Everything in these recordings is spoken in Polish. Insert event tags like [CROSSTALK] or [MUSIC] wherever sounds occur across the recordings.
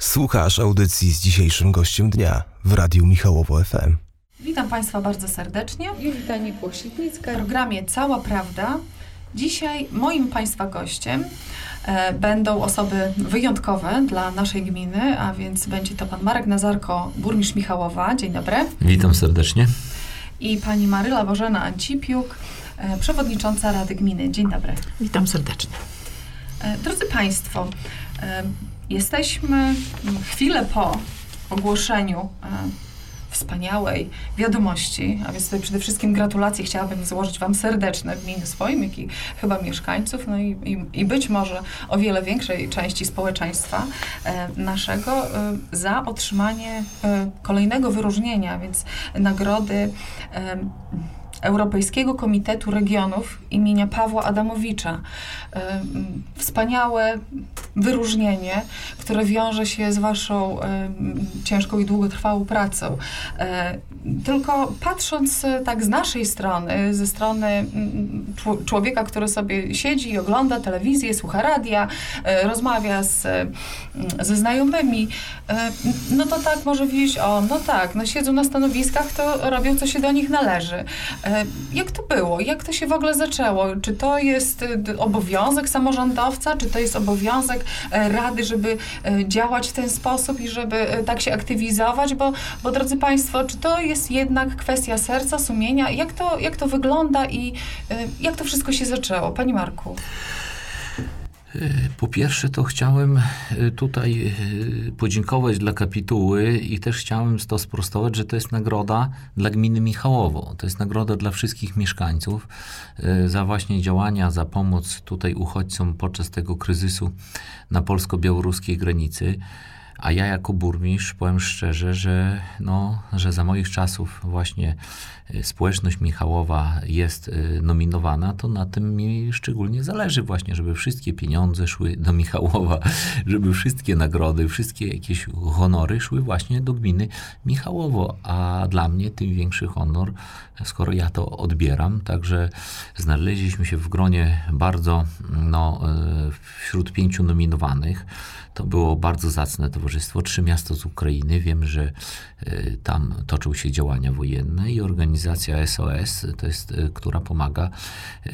Słuchasz audycji z dzisiejszym gościem dnia w Radiu Michałowo FM. Witam Państwa bardzo serdecznie Julita Nikłositnicka. w programie Cała Prawda. Dzisiaj moim Państwa gościem e, będą osoby wyjątkowe dla naszej gminy, a więc będzie to Pan Marek Nazarko, burmistrz Michałowa. Dzień dobry. Witam serdecznie. I Pani Maryla Bożena Ancipiuk, e, przewodnicząca Rady Gminy. Dzień dobry. Witam serdecznie. E, Drodzy Państwo, e, jesteśmy chwilę po ogłoszeniu e, wspaniałej wiadomości, a więc tutaj przede wszystkim gratulacje chciałabym złożyć Wam serdeczne w imieniu swoim, jak i chyba mieszkańców, no i, i, i być może o wiele większej części społeczeństwa e, naszego e, za otrzymanie e, kolejnego wyróżnienia, więc nagrody e, Europejskiego Komitetu Regionów imienia Pawła Adamowicza. Ym, Wspaniałe wyróżnienie, które wiąże się z Waszą ym, ciężką i długotrwałą pracą. E, Tylko patrząc e, tak z naszej strony, ze strony czł- człowieka, który sobie siedzi i ogląda telewizję, słucha radia, e, rozmawia z, ze znajomymi, e, no to tak może wieść, o, no tak, no siedzą na stanowiskach, to robią, co się do nich należy. E, Jak to było? Jak to się w ogóle zaczęło? Czy to jest e, obowiązek samorządowca, czy to jest obowiązek e, Rady, żeby e, działać w ten sposób i żeby e, tak się aktywizować? Bo, bo drodzy Państwo, czy to jest jednak kwestia serca, sumienia? Jak to, jak to wygląda i e, jak to wszystko się zaczęło? Pani Marku. Po pierwsze, to chciałem y, tutaj y, podziękować dla kapituły i też chciałem to sprostować, że to jest nagroda dla gminy Michałowo. To jest nagroda dla wszystkich mieszkańców za właśnie działania, za pomoc tutaj uchodźcom podczas tego kryzysu na polsko-białoruskiej granicy. A ja jako burmistrz powiem szczerze, że, no, że za moich czasów właśnie społeczność Michałowa jest y, nominowana, to na tym mi szczególnie zależy właśnie, żeby wszystkie pieniądze szły do Michałowa, [LAUGHS] żeby wszystkie nagrody, wszystkie jakieś honory szły właśnie do gminy Michałowo, a dla mnie tym większy honor, skoro ja to odbieram, także znaleźliśmy się w gronie bardzo, no, y, wśród pięciu nominowanych, to było bardzo zacne towarzystwo. Trzy miasta z Ukrainy. Wiem, że y, tam toczą się działania wojenne i organizacja SOS, to jest, y, która pomaga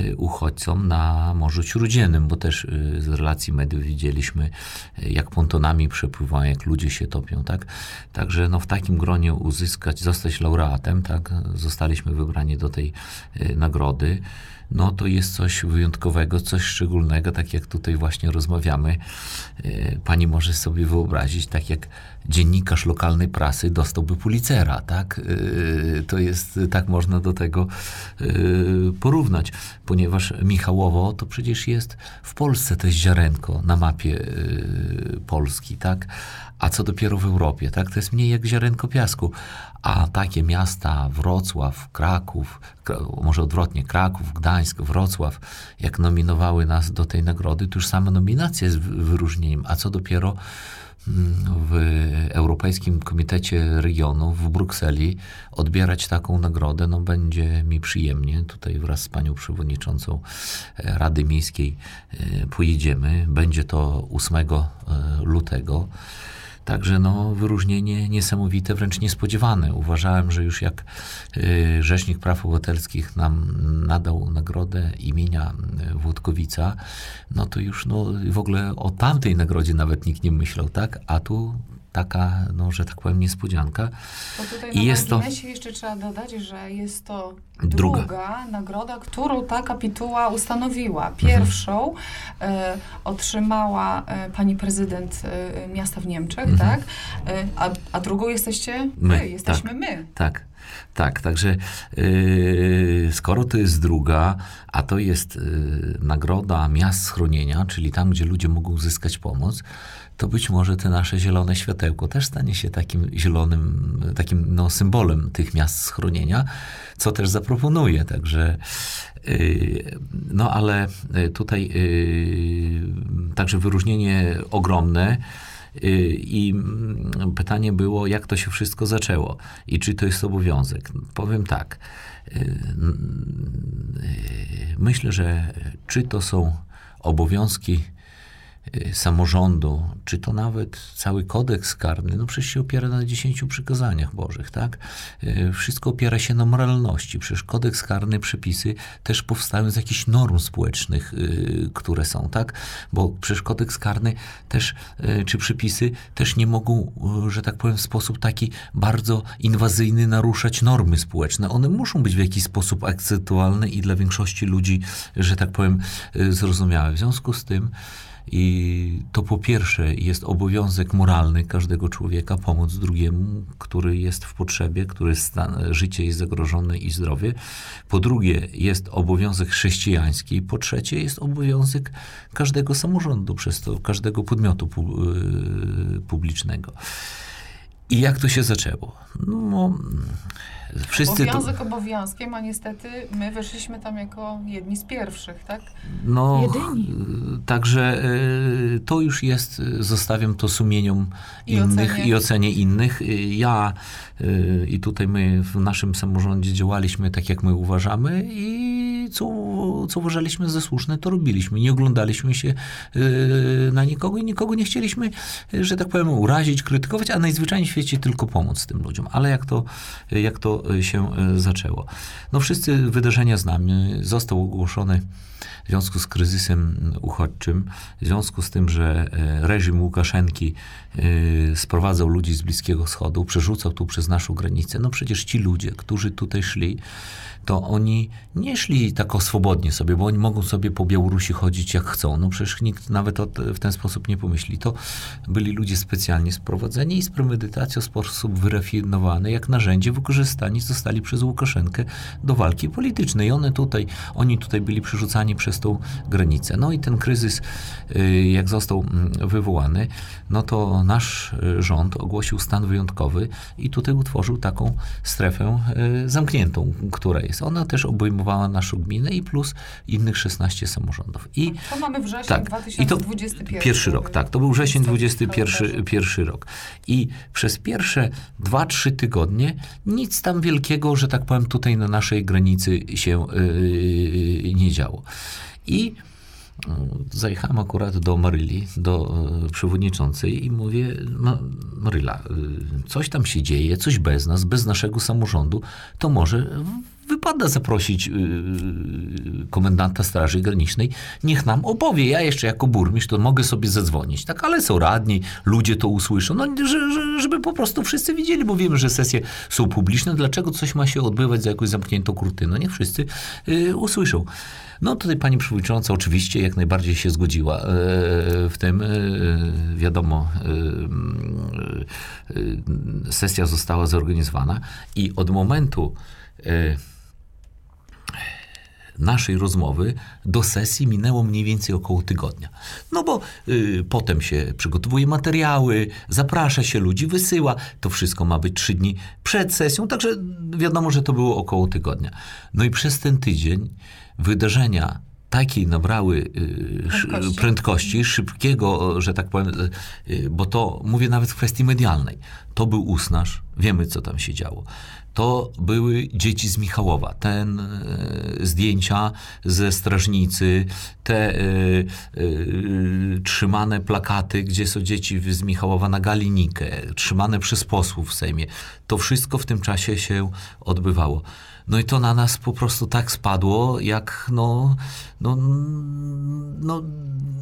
y, uchodźcom na Morzu Śródziemnym, bo też y, z relacji mediów widzieliśmy, y, jak pontonami przepływają, jak ludzie się topią, tak? Także no, w takim gronie uzyskać, zostać laureatem, tak? Zostaliśmy wybrani do tej y, nagrody no to jest coś wyjątkowego, coś szczególnego, tak jak tutaj właśnie rozmawiamy. E, Pani może sobie wyobrazić, tak jak dziennikarz lokalnej prasy dostałby Pulitzera, tak? E, To jest, tak można do tego e, porównać, ponieważ Michałowo to przecież jest w Polsce to jest ziarenko na mapie Polski, tak? A co dopiero w Europie, tak? To jest mniej jak ziarenko piasku. A takie miasta, Wrocław, Kraków, Kra- może odwrotnie, Kraków, Gdańsk, Wrocław, jak nominowały nas do tej nagrody, to już sama nominacja jest wy- wyróżnieniem. A co dopiero w Europejskim Komitecie Regionów w Brukseli odbierać taką nagrodę, no będzie mi przyjemnie. Tutaj wraz z panią przewodniczącą e, Rady Miejskiej e, pojedziemy. Będzie to 8 e, lutego. Także no, wyróżnienie niesamowite, wręcz niespodziewane. Uważałem, że już jak y, Rzecznik Praw Obywatelskich nam nadał nagrodę imienia y, Włodkowica, no to już no, w ogóle o tamtej nagrodzie nawet nikt nie myślał, tak? A tu taka, no, że tak powiem, niespodzianka. I jest to- jeszcze trzeba dodać, że jest to Druga. druga, nagroda, którą ta kapituła ustanowiła. Pierwszą e, otrzymała e, pani prezydent e, miasta w Niemczech, Mhm. tak? A, a drugą jesteście My, wy, jesteśmy tak. my. Tak, tak. Także yy, skoro to jest druga, a to jest yy, nagroda miast schronienia, czyli tam, gdzie ludzie mogą uzyskać pomoc, to być może te nasze zielone światełko też stanie się takim zielonym, takim no, symbolem tych miast schronienia, co też zaproponuję. Także, yy, no ale yy, tutaj yy, także wyróżnienie ogromne. Y, I mm, pytanie było, jak to się wszystko zaczęło i czy to jest obowiązek. Powiem tak. y, mm, y, Myślę, że czy to są obowiązki y, samorządu, czy to nawet cały kodeks karny, no przecież się opiera na dziesięciu przykazaniach bożych, tak? Y, Wszystko opiera się na moralności. Przecież kodeks karny, przepisy też powstają z jakichś norm społecznych, y, które są, tak? Bo przecież kodeks karny też, y, czy przepisy też nie mogą, y, że tak powiem, w sposób taki bardzo inwazyjny naruszać normy społeczne. One muszą być w jakiś sposób akceptowalne i dla większości ludzi, że tak powiem, y, zrozumiałe. W związku z tym i to po pierwsze jest obowiązek moralny każdego człowieka pomóc drugiemu, który jest w potrzebie, który stan, życie jest zagrożone i zdrowie. Po drugie jest obowiązek chrześcijański. Po trzecie jest obowiązek każdego samorządu, przez to każdego podmiotu pu- y, publicznego. I jak to się zaczęło? No, wszyscy to, Obowiązek obowiązkiem, a niestety my weszliśmy tam jako jedni z pierwszych, tak? No, Jedyni. y, także y, to już jest, y, zostawiam to sumieniom I innych ocenie. i ocenie innych. Ja y, i tutaj my w naszym samorządzie działaliśmy tak, jak my uważamy i co, co uważaliśmy za słuszne, to robiliśmy. Nie oglądaliśmy się y, na nikogo i nikogo nie chcieliśmy, że tak powiem, urazić, krytykować, a najzwyczajniej w świecie tylko pomóc tym ludziom. Ale jak to, jak to się y, zaczęło? No wszyscy wydarzenia znamy. Został ogłoszony w związku z kryzysem uchodźczym, w związku z tym, że e, reżim Łukaszenki e, sprowadzał ludzi z Bliskiego Wschodu, przerzucał tu przez naszą granicę, no przecież ci ludzie, którzy tutaj szli, to oni nie szli tak swobodnie sobie, bo oni mogą sobie po Białorusi chodzić jak chcą. No przecież nikt nawet w ten sposób nie pomyśli. To byli ludzie specjalnie sprowadzeni i z premedytacją w sposób wyrafinowany, jak narzędzie wykorzystani zostali przez Łukaszenkę do walki politycznej. I one tutaj, oni tutaj byli przerzucani przez tą granicę. No i ten kryzys, y, jak został mm, wywołany, no to nasz y, rząd ogłosił stan wyjątkowy i tutaj utworzył taką strefę y, zamkniętą, która jest. Ona też obejmowała naszą gminę i plus innych 16 samorządów. I To mamy wrzesień tak, i to 2021. pierwszy rok, tak, to był wrzesień Niestety, 21 kalendarzu. pierwszy rok. I przez pierwsze 2-3 tygodnie nic tam wielkiego, że tak powiem, tutaj na naszej granicy się yy, nie działo. I yy, zajechałem akurat do Maryli, do yy, przewodniczącej i mówię, "Ma- Maryla, yy, coś tam się dzieje, coś bez nas, bez naszego samorządu, to może wypada zaprosić yy, komendanta Straży Granicznej, niech nam opowie. Ja jeszcze jako burmistrz to mogę sobie zadzwonić, tak, ale są radni, ludzie to usłyszą, no, że, że, żeby po prostu wszyscy widzieli, bo wiemy, że sesje są publiczne, dlaczego coś ma się odbywać za jakąś zamkniętą kurtyną, niech wszyscy yy, usłyszą. No tutaj pani przewodnicząca oczywiście jak najbardziej się zgodziła w tym. Wiadomo, sesja została zorganizowana i od momentu naszej rozmowy do sesji minęło mniej więcej około tygodnia. No bo y, potem się przygotowuje materiały, zaprasza się ludzi, wysyła. To wszystko ma być trzy dni przed sesją, także wiadomo, że to było około tygodnia. No i przez ten tydzień wydarzenia takiej nabrały y, Prędkości. prędkości, szybkiego, że tak powiem, y, bo to mówię nawet w kwestii medialnej. To był usnaż, wiemy co tam się działo. To były dzieci z Michałowa. Ten e, zdjęcia ze strażnicy, te e, e, trzymane plakaty, gdzie są dzieci z Michałowa na Galinikę, trzymane przez posłów w Sejmie. To wszystko w tym czasie się odbywało. No i to na nas po prostu tak spadło, jak no, no, no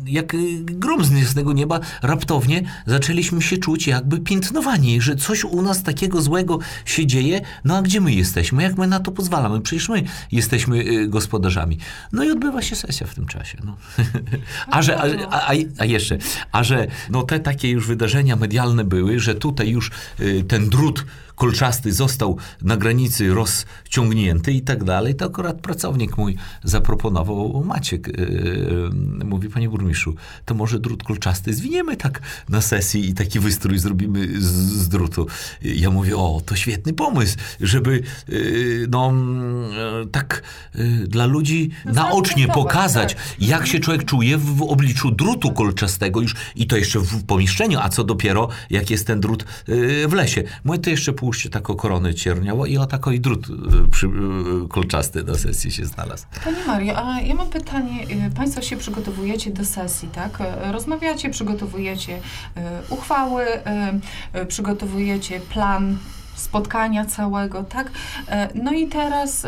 jak grom z nieznego nieba, raptownie zaczęliśmy się czuć jakby piętnowani, że coś u nas takiego złego się dzieje, no a gdzie my jesteśmy? Jak my na to pozwalamy? Przecież my jesteśmy y, gospodarzami. No i odbywa się sesja w tym czasie. No. [LAUGHS] A, że, a, a, a jeszcze, a że no te takie już wydarzenia medialne były, że tutaj już y, ten drut kolczasty został na granicy rozciągnięty i tak dalej, to akurat pracownik mój zaproponował, Maciek, yy, mówi, panie burmistrzu, to może drut kolczasty zwiniemy tak na sesji i taki wystrój zrobimy z, z drutu. Ja mówię, o, to świetny pomysł, żeby y, no, mm, e, tak y, dla ludzi naocznie zaakcentować, pokazać, tak. jak się człowiek czuje w obliczu drutu kolczastego już i to jeszcze w pomieszczeniu, a co dopiero, jak jest ten drut y, w lesie. Mówię, to jeszcze puśćcie taką koronę cierniało i o taki drut y, przy, y, kolczasty do sesji się znalazł. Pani Mario, a ja mam pytanie. Y, Państwo się przygotowujecie do sesji, tak? Rozmawiacie, przygotowujecie uchwały, przygotowujecie plan spotkania całego, tak? No i teraz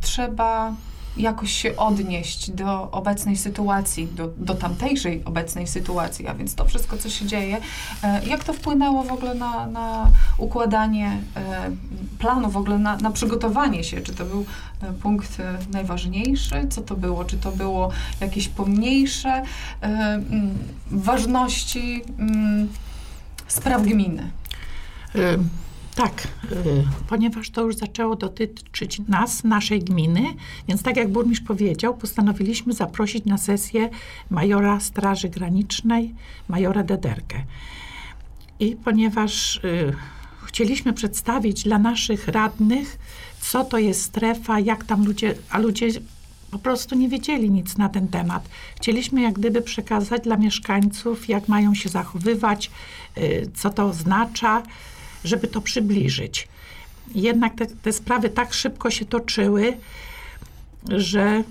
trzeba jakoś się odnieść do obecnej sytuacji, do, do tamtejszej obecnej sytuacji, a więc to wszystko, co się dzieje. E, Jak to wpłynęło w ogóle na, na układanie e, planu, w ogóle na, na przygotowanie się? Czy to był e, punkt najważniejszy? Co to było? Czy to było jakieś pomniejsze mm, ważności mm, spraw gminy? Tak, y, ponieważ to już zaczęło dotyczyć nas, naszej gminy, więc tak jak burmistrz powiedział, postanowiliśmy zaprosić na sesję majora Straży Granicznej, majora Dederkę. I ponieważ y, chcieliśmy przedstawić dla naszych radnych, co to jest strefa, jak tam ludzie, a ludzie po prostu nie wiedzieli nic na ten temat. Chcieliśmy jak gdyby przekazać dla mieszkańców, jak mają się zachowywać, y, co to oznacza, żeby to przybliżyć. Jednak te, te sprawy tak szybko się toczyły, że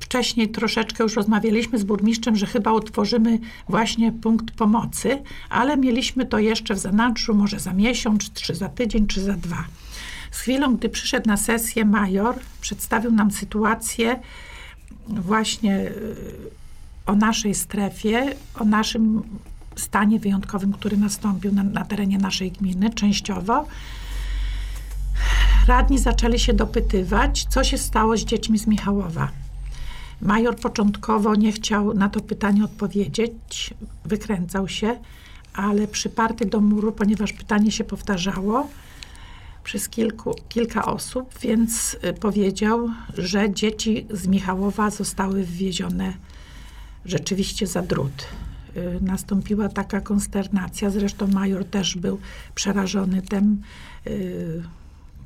wcześniej troszeczkę już rozmawialiśmy z burmistrzem, że chyba utworzymy właśnie punkt pomocy, ale mieliśmy to jeszcze w zanadrzu, może za miesiąc, czy za tydzień, czy za dwa. Z chwilą, gdy przyszedł na sesję major, przedstawił nam sytuację właśnie y, o naszej strefie, o naszym stanie wyjątkowym, który nastąpił na, na terenie naszej gminy częściowo. Radni zaczęli się dopytywać, co się stało z dziećmi z Michałowa. Major początkowo nie chciał na to pytanie odpowiedzieć, wykręcał się, ale przyparty do muru, ponieważ pytanie się powtarzało przez kilku, kilka osób, więc y, powiedział, że dzieci z Michałowa zostały wwiezione rzeczywiście za drut. Y, Nastąpiła taka konsternacja, zresztą major też był przerażony tym. y,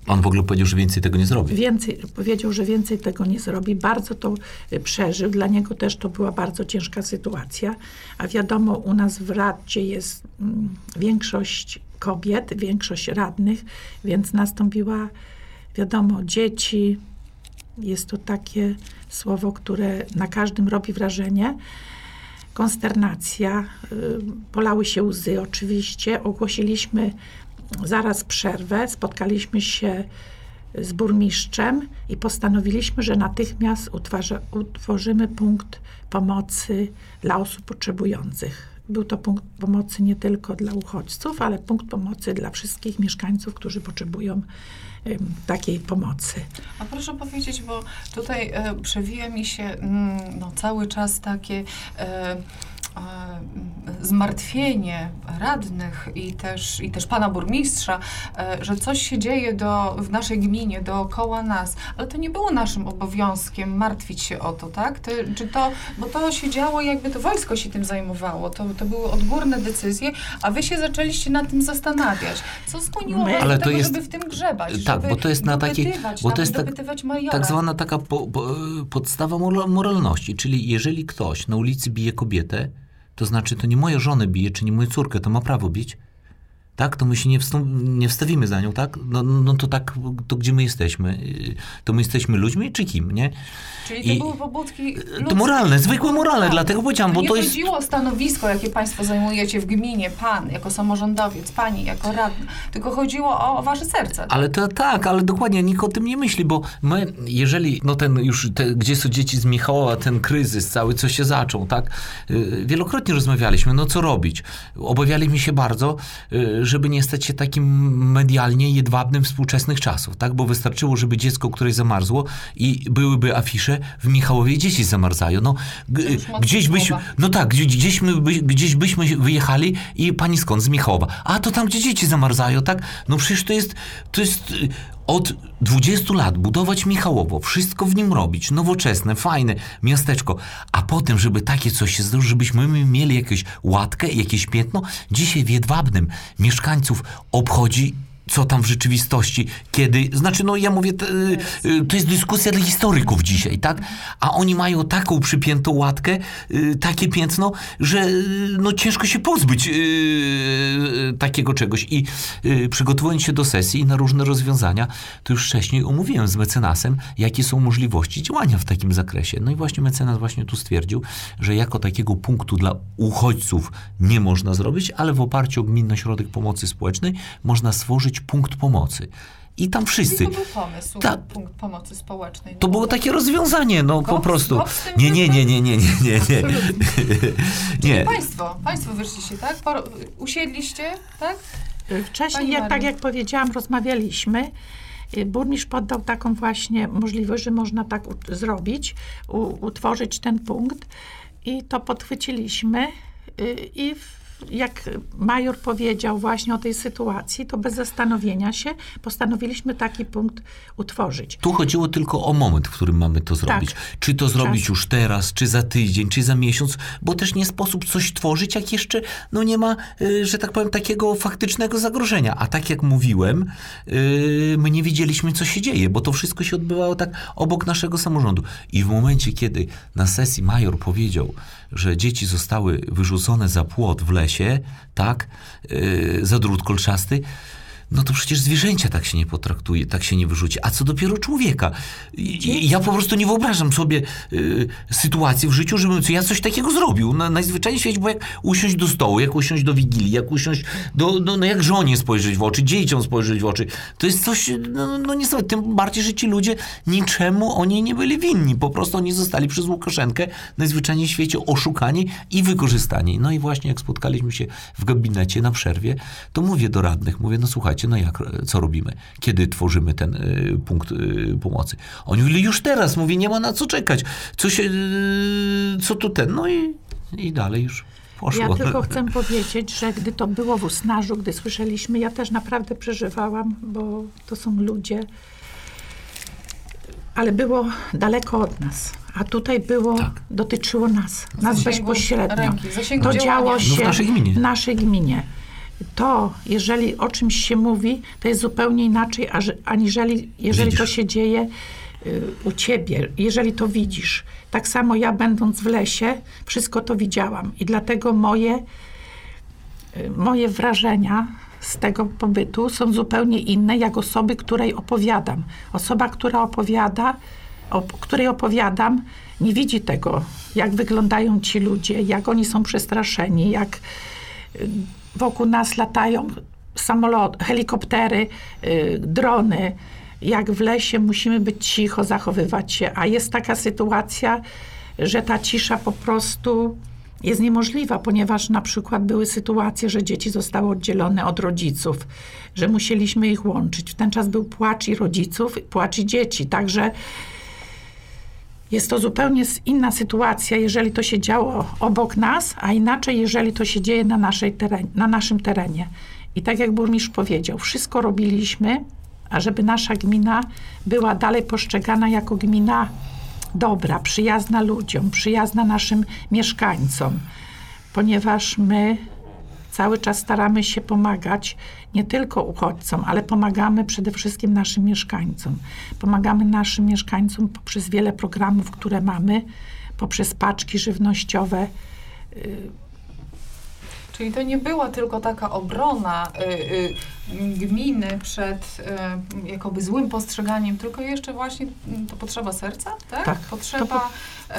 On w ogóle powiedział, że więcej tego nie zrobi. Więcej, powiedział, że więcej tego nie zrobi. Bardzo to y, przeżył. Dla niego też to była bardzo ciężka sytuacja. A wiadomo, u nas w Radzie jest mm, większość kobiet, większość radnych, więc nastąpiła, wiadomo, dzieci. Jest to takie słowo, które na każdym robi wrażenie. Konsternacja, y, polały się łzy oczywiście. Ogłosiliśmy zaraz przerwę, spotkaliśmy się z burmistrzem i postanowiliśmy, że natychmiast utworzymy punkt pomocy dla osób potrzebujących. Był to punkt pomocy nie tylko dla uchodźców, ale punkt pomocy dla wszystkich mieszkańców, którzy potrzebują takiej pomocy. A proszę powiedzieć, bo tutaj e, przewija mi się mm, no, cały czas takie e, zmartwienie radnych i też, i też pana burmistrza, e, że coś się dzieje do, w naszej gminie, dookoła nas, ale to nie było naszym obowiązkiem martwić się o to, tak? To, czy to, bo to się działo, jakby to wojsko się tym zajmowało, to, to były odgórne decyzje, a wy się zaczęliście nad tym zastanawiać. Co skłoniło My- was do to tego, jest- żeby w tym grzebać? Tak, żeby bo to jest na takiej- bo to jest tak-. Tak zwana taka po, po, podstawa mora- moralności, czyli jeżeli ktoś na ulicy bije kobietę, to znaczy to nie moja żonę bije, czy nie moją córkę, to ma prawo bić. Tak, to my się nie, wstą- nie wstawimy za nią, tak? No, no to tak, to gdzie my jesteśmy? To my jesteśmy ludźmi, czy kim, nie? Czyli to I- były pobudki To ludzkie. moralne, zwykłe moralne, Tak. dlatego powiedziałam, bo nie to jest... chodziło o stanowisko, jakie państwo zajmujecie w gminie, pan jako samorządowiec, pani jako radny, tylko chodziło o, wasze serce. Ale to tak, ale dokładnie nikt o tym nie myśli, bo my, jeżeli, no ten już, te, gdzie są dzieci z Michałowa, ten kryzys cały, co się zaczął, tak, y, wielokrotnie rozmawialiśmy, no co robić. Obawialiśmy się bardzo, y, żeby nie stać się takim medialnie jedwabnym współczesnych czasów, tak, bo wystarczyło, żeby dziecko, które zamarzło i byłyby afisze, w Michałowie dzieci zamarzają, no, gdzieś byśmy, no tak, gdzie- gdzieś, my, gdzieś byśmy wyjechali i pani skąd? Z Michałowa. A to tam, gdzie dzieci zamarzają, tak? No przecież to jest, to jest y, od 20 lat budować Michałowo, wszystko w nim robić, nowoczesne, fajne miasteczko, a potem, żeby takie coś się zdarzyło, żebyśmy my mieli jakąś łatkę, jakieś piętno, dzisiaj w Jedwabnym mieszkańców obchodzi co tam w rzeczywistości, kiedy, znaczy no ja mówię, to, y, to jest dyskusja dla historyków dzisiaj, tak? A oni mają taką przypiętą łatkę, y, takie piętno, że y, no ciężko się pozbyć takiego czegoś i przygotowując się do sesji na różne rozwiązania, to już wcześniej omówiłem z mecenasem, jakie są możliwości działania w takim zakresie. No i właśnie mecenas właśnie tu stwierdził, że jako takiego punktu dla uchodźców nie można zrobić, ale w oparciu o Gminny Ośrodek Pomocy Społecznej można stworzyć punkt pomocy. I tam wszyscy. I to był pomysł, Ta- punkt pomocy społecznej. To było takie rozwiązanie, no po Koks- prostu. Nie, nie, nie, nie, nie, nie, nie, nie. Nie. [LAUGHS] Państwo, państwo wyszliście, tak? Usiedliście, tak? Wcześniej, jak, tak jak powiedziałam, rozmawialiśmy. Y, Burmistrz poddał taką właśnie możliwość, że można tak zrobić, utworzyć ten punkt i to podchwyciliśmy y, i w, jak major powiedział właśnie o tej sytuacji, to bez zastanowienia się postanowiliśmy taki punkt utworzyć. Tu chodziło tylko o moment, w którym mamy to zrobić. Czy to zrobić Czas. już teraz, czy za tydzień, czy za miesiąc, bo też nie sposób coś tworzyć, jak jeszcze no nie ma, y, że tak powiem, takiego faktycznego zagrożenia. A tak jak mówiłem, y, my nie wiedzieliśmy, co się dzieje, bo to wszystko się odbywało tak obok naszego samorządu. I w momencie, kiedy na sesji major powiedział, że dzieci zostały wyrzucone za płot w lesie, tak, y, za drut kolczasty, no to przecież zwierzęcia tak się nie potraktuje, tak się nie wyrzuci. A co dopiero człowieka? Ja po prostu nie wyobrażam sobie y, sytuacji w życiu, żebym ja coś takiego zrobił. Na, najzwyczajniej w świecie, bo jak usiąść do stołu, jak usiąść do wigilii, jak usiąść do, do no jak żonie spojrzeć w oczy, dzieciom spojrzeć w oczy, to jest coś, no, no niestety, tym bardziej, że ci ludzie niczemu oni nie byli winni. Po prostu oni zostali przez Łukaszenkę najzwyczajniej w świecie oszukani i wykorzystani. No i właśnie jak spotkaliśmy się w gabinecie na przerwie, to mówię do radnych, mówię, no słuchajcie, no jak, co robimy? Kiedy tworzymy ten y, punkt y, pomocy? Oni mówili, już teraz, mówię, nie ma na co czekać. Co się, y, co tu ten? No i, i dalej już poszło. Ja tylko chcę powiedzieć, że gdy to było w Usnarzu, gdy słyszeliśmy, ja też naprawdę przeżywałam, bo to są ludzie, ale było daleko od nas. A tutaj było, Tak. dotyczyło nas, nas zasięgu bezpośrednio. ręki, to działania. działo No w się naszej gminie. w naszej gminie. To, jeżeli o czymś się mówi, to jest zupełnie inaczej, aniżeli jeżeli to Widzisz. się dzieje y, u ciebie, jeżeli to widzisz. Tak samo ja będąc w lesie, wszystko to widziałam. I dlatego moje y, moje wrażenia z tego pobytu są zupełnie inne, jak osoby, której opowiadam. Osoba, która opowiada, o której opowiadam, nie widzi tego, jak wyglądają ci ludzie, jak oni są przestraszeni, jak y, wokół nas latają samoloty, helikoptery, y, drony, jak w lesie musimy być cicho, zachowywać się, a jest taka sytuacja, że ta cisza po prostu jest niemożliwa, ponieważ na przykład były sytuacje, że dzieci zostały oddzielone od rodziców, że musieliśmy ich łączyć. W ten czas był płacz i rodziców, płacz i dzieci, także jest to zupełnie inna sytuacja, jeżeli to się działo obok nas, a inaczej, jeżeli to się dzieje na, naszej teren, na naszym terenie. I tak jak burmistrz powiedział, wszystko robiliśmy, ażeby nasza gmina była dalej postrzegana jako gmina dobra, przyjazna ludziom, przyjazna naszym mieszkańcom, ponieważ my cały czas staramy się pomagać nie tylko uchodźcom, ale pomagamy przede wszystkim naszym mieszkańcom. Pomagamy naszym mieszkańcom poprzez wiele programów, które mamy, poprzez paczki żywnościowe. Czyli to nie była tylko taka obrona y, y, gminy przed y, jakoby złym postrzeganiem, tylko jeszcze właśnie to potrzeba serca, tak? Tak. Potrzeba y,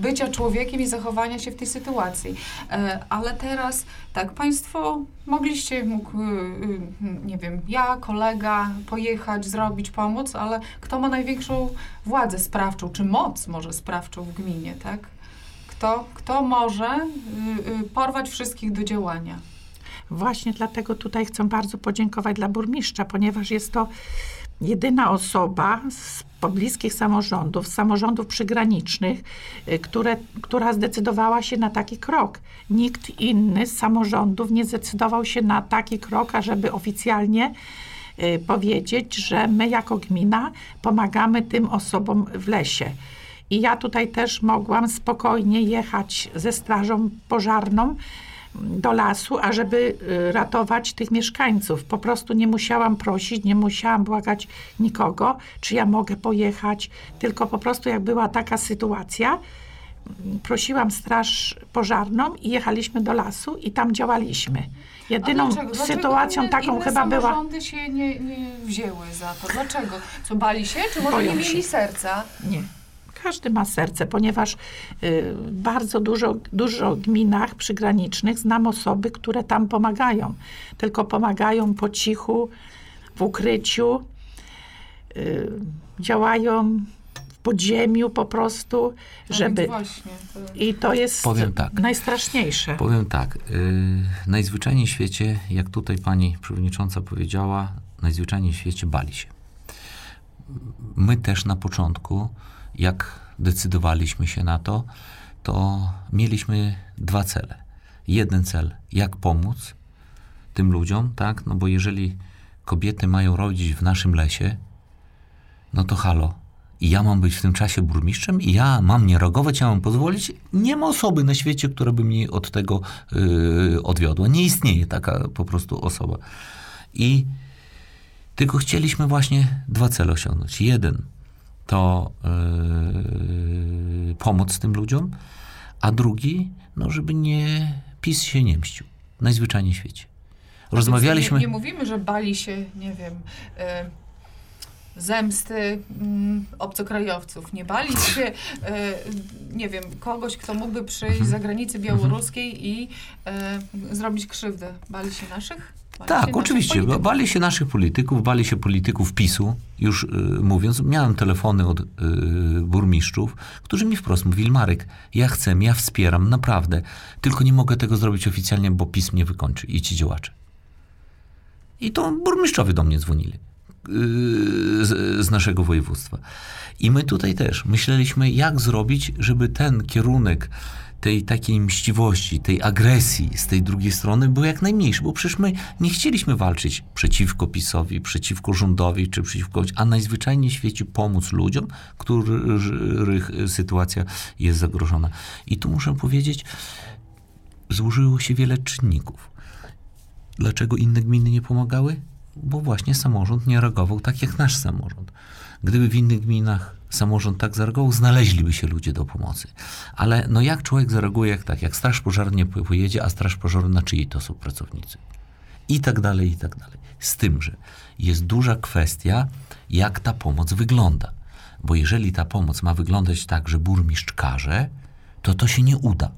bycia człowiekiem i zachowania się w tej sytuacji. Ale teraz, tak, państwo mogliście, mógł, nie wiem, ja, kolega, pojechać, zrobić, pomóc, ale kto ma największą władzę sprawczą, czy moc może sprawczą w gminie, tak? Kto, kto może y, y, porwać wszystkich do działania? Właśnie dlatego tutaj chcę bardzo podziękować dla burmistrza, ponieważ jest to jedyna osoba z pobliskich samorządów, z samorządów przygranicznych, y, które, która zdecydowała się na taki krok. Nikt inny z samorządów nie zdecydował się na taki krok, ażeby oficjalnie powiedzieć, że my jako gmina pomagamy tym osobom w lesie. I ja tutaj też mogłam spokojnie jechać ze strażą pożarną do lasu, ażeby y, ratować tych mieszkańców. Po prostu nie musiałam prosić, nie musiałam błagać nikogo, czy ja mogę pojechać, tylko po prostu jak była taka sytuacja, prosiłam straż pożarną i jechaliśmy do lasu i tam działaliśmy. Jedyną? Dlaczego sytuacją inne, taką inne chyba była... samorządy się nie, nie wzięły za to. Dlaczego? Co, bali się? Czy może Boją nie mieli się. serca? Nie. Każdy ma serce, ponieważ y, bardzo dużo, dużo gminach przygranicznych znam osoby, które tam pomagają. Tylko pomagają po cichu, w ukryciu, y, działają w podziemiu po prostu, Tak, żeby... właśnie. To... I to jest Powiem tak. najstraszniejsze. Powiem tak, yy, najzwyczajniej w świecie, jak tutaj pani przewodnicząca powiedziała, najzwyczajniej w świecie bali się. My też na początku, jak decydowaliśmy się na to, to mieliśmy dwa cele. Jeden cel, jak pomóc tym ludziom, tak? No bo jeżeli kobiety mają rodzić w naszym lesie, no to halo. I ja mam być w tym czasie burmistrzem i ja mam nie reagować, ja mam pozwolić. Nie ma osoby na świecie, która by mnie od tego yy, odwiodła. Nie istnieje taka po prostu osoba. I tylko chcieliśmy właśnie dwa cele osiągnąć. Jeden to yy, pomóc tym ludziom, a drugi, no żeby nie PiS się nie mścił. Najzwyczajniej w świecie. Rozmawialiśmy... Nie, nie mówimy, że bali się, nie wiem, e, zemsty mm, obcokrajowców. Nie bali [LAUGHS] się, e, nie wiem, kogoś, kto mógłby przyjść Mhm. z zagranicy białoruskiej i e, zrobić krzywdę. Bali się naszych? Tak, oczywiście. Bali się naszych polityków, bali się polityków PiSu, już y, mówiąc. Miałem telefony od y, burmistrzów, którzy mi wprost mówili, Marek, ja chcę, ja wspieram, naprawdę, tylko nie mogę tego zrobić oficjalnie, bo PiS mnie wykończy i ci działacze. I to burmistrzowie do mnie dzwonili y, z, z naszego województwa. I my tutaj też myśleliśmy, jak zrobić, żeby ten kierunek tej takiej mściwości, tej agresji z tej drugiej strony był jak najmniejszy, bo przecież my nie chcieliśmy walczyć przeciwko PiSowi, przeciwko rządowi, czy przeciwko, a najzwyczajniej w świecie pomóc ludziom, których sytuacja jest zagrożona. I tu muszę powiedzieć, złożyło się wiele czynników. Dlaczego inne gminy nie pomagały? Bo właśnie samorząd nie reagował tak jak nasz samorząd. Gdyby w innych gminach samorząd tak zareagował, znaleźliby się ludzie do pomocy. Ale no jak człowiek zareaguje, jak tak, jak straż pożarna pojedzie, a straż pożarna czyjej to są pracownicy? I tak dalej, i tak dalej. Z tym, że jest duża kwestia, jak ta pomoc wygląda. Bo jeżeli ta pomoc ma wyglądać tak, że burmistrz każe, to to się nie uda.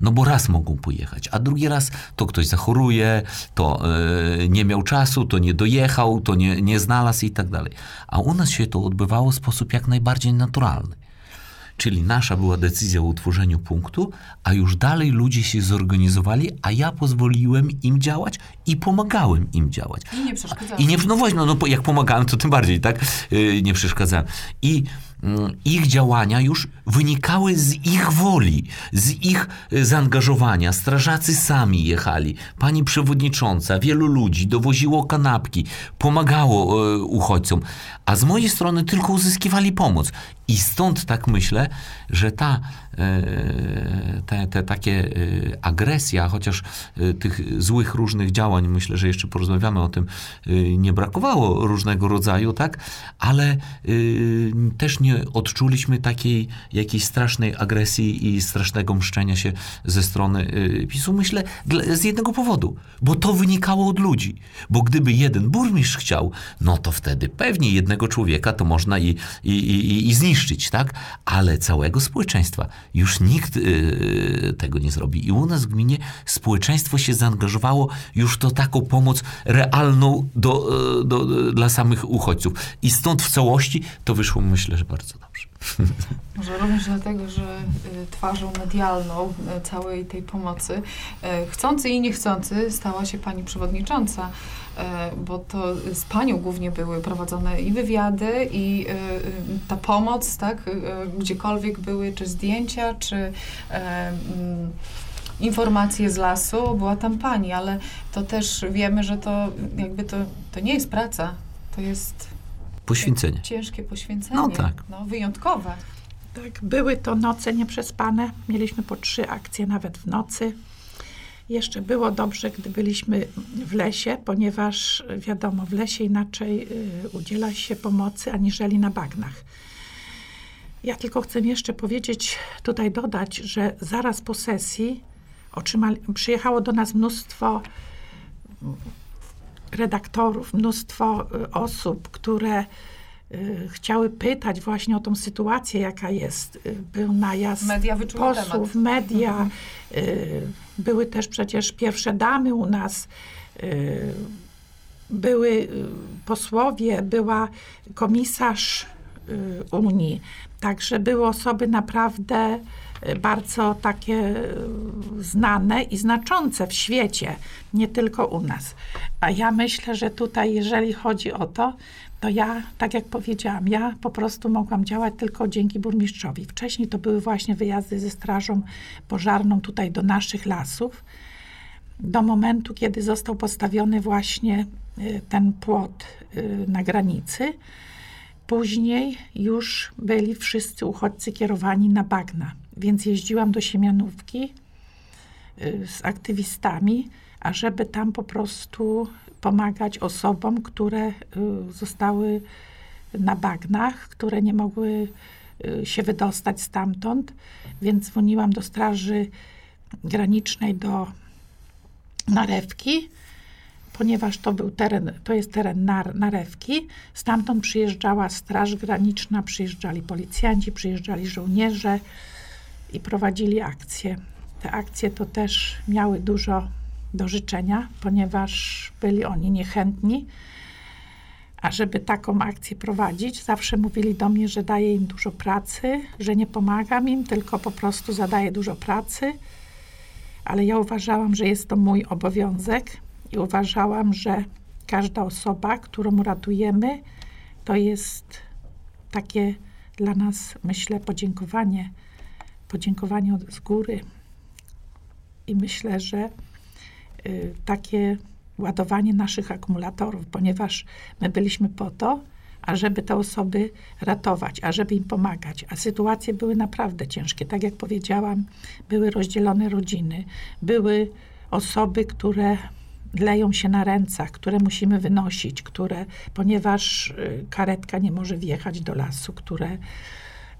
No bo raz mogą pojechać, a drugi raz to ktoś zachoruje, to e, nie miał czasu, to nie dojechał, to nie, nie znalazł i tak dalej. A u nas się to odbywało w sposób jak najbardziej naturalny. Czyli nasza była decyzja o utworzeniu punktu, a już dalej ludzie się zorganizowali, a ja pozwoliłem im działać i pomagałem im działać. I nie przeszkadzała. I nie, no właśnie, no, no jak pomagałem, to tym bardziej, tak? Yy, nie przeszkadzałem. I mm, ich działania już wynikały z ich woli, z ich y, zaangażowania. Strażacy sami jechali, pani przewodnicząca, wielu ludzi dowoziło kanapki, pomagało y, uchodźcom, a z mojej strony tylko uzyskiwali pomoc. I stąd tak myślę, że ta, te, te takie e, agresja, chociaż e, tych złych różnych działań, myślę, że jeszcze porozmawiamy o tym, e, nie brakowało różnego rodzaju, tak? Ale e, też nie odczuliśmy takiej jakiejś strasznej agresji i strasznego mszczenia się ze strony e, PiSu. Myślę z jednego powodu, bo to wynikało od ludzi. Bo gdyby jeden burmistrz chciał, no to wtedy pewnie jednego człowieka to można i, i, i, i zniszczyć, tak? Ale całego społeczeństwa już nikt y, tego nie zrobi. I u nas w gminie społeczeństwo się zaangażowało już to taką pomoc realną do, y, do, do, dla samych uchodźców. I stąd w całości to wyszło, myślę, że bardzo dobrze. [LAUGHS] Może również dlatego, że y, twarzą medialną y, całej tej pomocy, y, chcący i niechcący, stała się pani przewodnicząca, bo to z panią głównie były prowadzone i wywiady, i ta pomoc, tak, gdziekolwiek były, czy zdjęcia, czy mm, informacje z lasu, była tam pani, ale to też wiemy, że to jakby to, to nie jest praca, to jest Poświęcenie. ciężkie poświęcenie. No tak. No, wyjątkowe. Tak, były to noce nieprzespane. Mieliśmy po trzy akcje nawet w nocy. Jeszcze było dobrze, gdy byliśmy w lesie, ponieważ wiadomo, w lesie inaczej y, udziela się pomocy aniżeli na bagnach. Ja tylko chcę jeszcze powiedzieć, tutaj dodać, że zaraz po sesji otrzymali, przyjechało do nas mnóstwo redaktorów, mnóstwo y, osób, które y, chciały pytać właśnie o tą sytuację, jaka jest. Y, Był najazd Media posłów, temat. media. y, Były też przecież pierwsze damy u nas. Były posłowie, była komisarz Unii. Także były osoby naprawdę bardzo takie y, znane i znaczące w świecie, nie tylko u nas. A ja myślę, że tutaj, jeżeli chodzi o to, to ja, tak jak powiedziałam, ja po prostu mogłam działać tylko dzięki burmistrzowi. Wcześniej to były właśnie wyjazdy ze strażą pożarną tutaj do naszych lasów, do momentu, kiedy został postawiony właśnie y, ten płot y, na granicy. Później już byli wszyscy uchodźcy kierowani na bagna, więc jeździłam do Siemianówki y, z aktywistami, ażeby tam po prostu pomagać osobom, które y, zostały na bagnach, które nie mogły y, się wydostać stamtąd, więc dzwoniłam do Straży Granicznej, do Narewki, ponieważ to był teren, to jest teren Nar, Narewki. Stamtąd przyjeżdżała Straż Graniczna, przyjeżdżali policjanci, przyjeżdżali żołnierze i prowadzili akcje. Te akcje to też miały dużo do życzenia, ponieważ byli oni niechętni. A żeby taką akcję prowadzić, zawsze mówili do mnie, że daję im dużo pracy, że nie pomagam im, tylko po prostu zadaję dużo pracy. Ale ja uważałam, że jest to mój obowiązek i uważałam, że każda osoba, którą ratujemy, to jest takie dla nas, myślę, podziękowanie. Podziękowanie od, z góry. I myślę, że y, takie ładowanie naszych akumulatorów, ponieważ my byliśmy po to, ażeby te osoby ratować, ażeby im pomagać. A sytuacje były naprawdę ciężkie. Tak jak powiedziałam, były rozdzielone rodziny, były osoby, które leją się na rękach, które musimy wynosić, które, ponieważ y, karetka nie może wjechać do lasu, które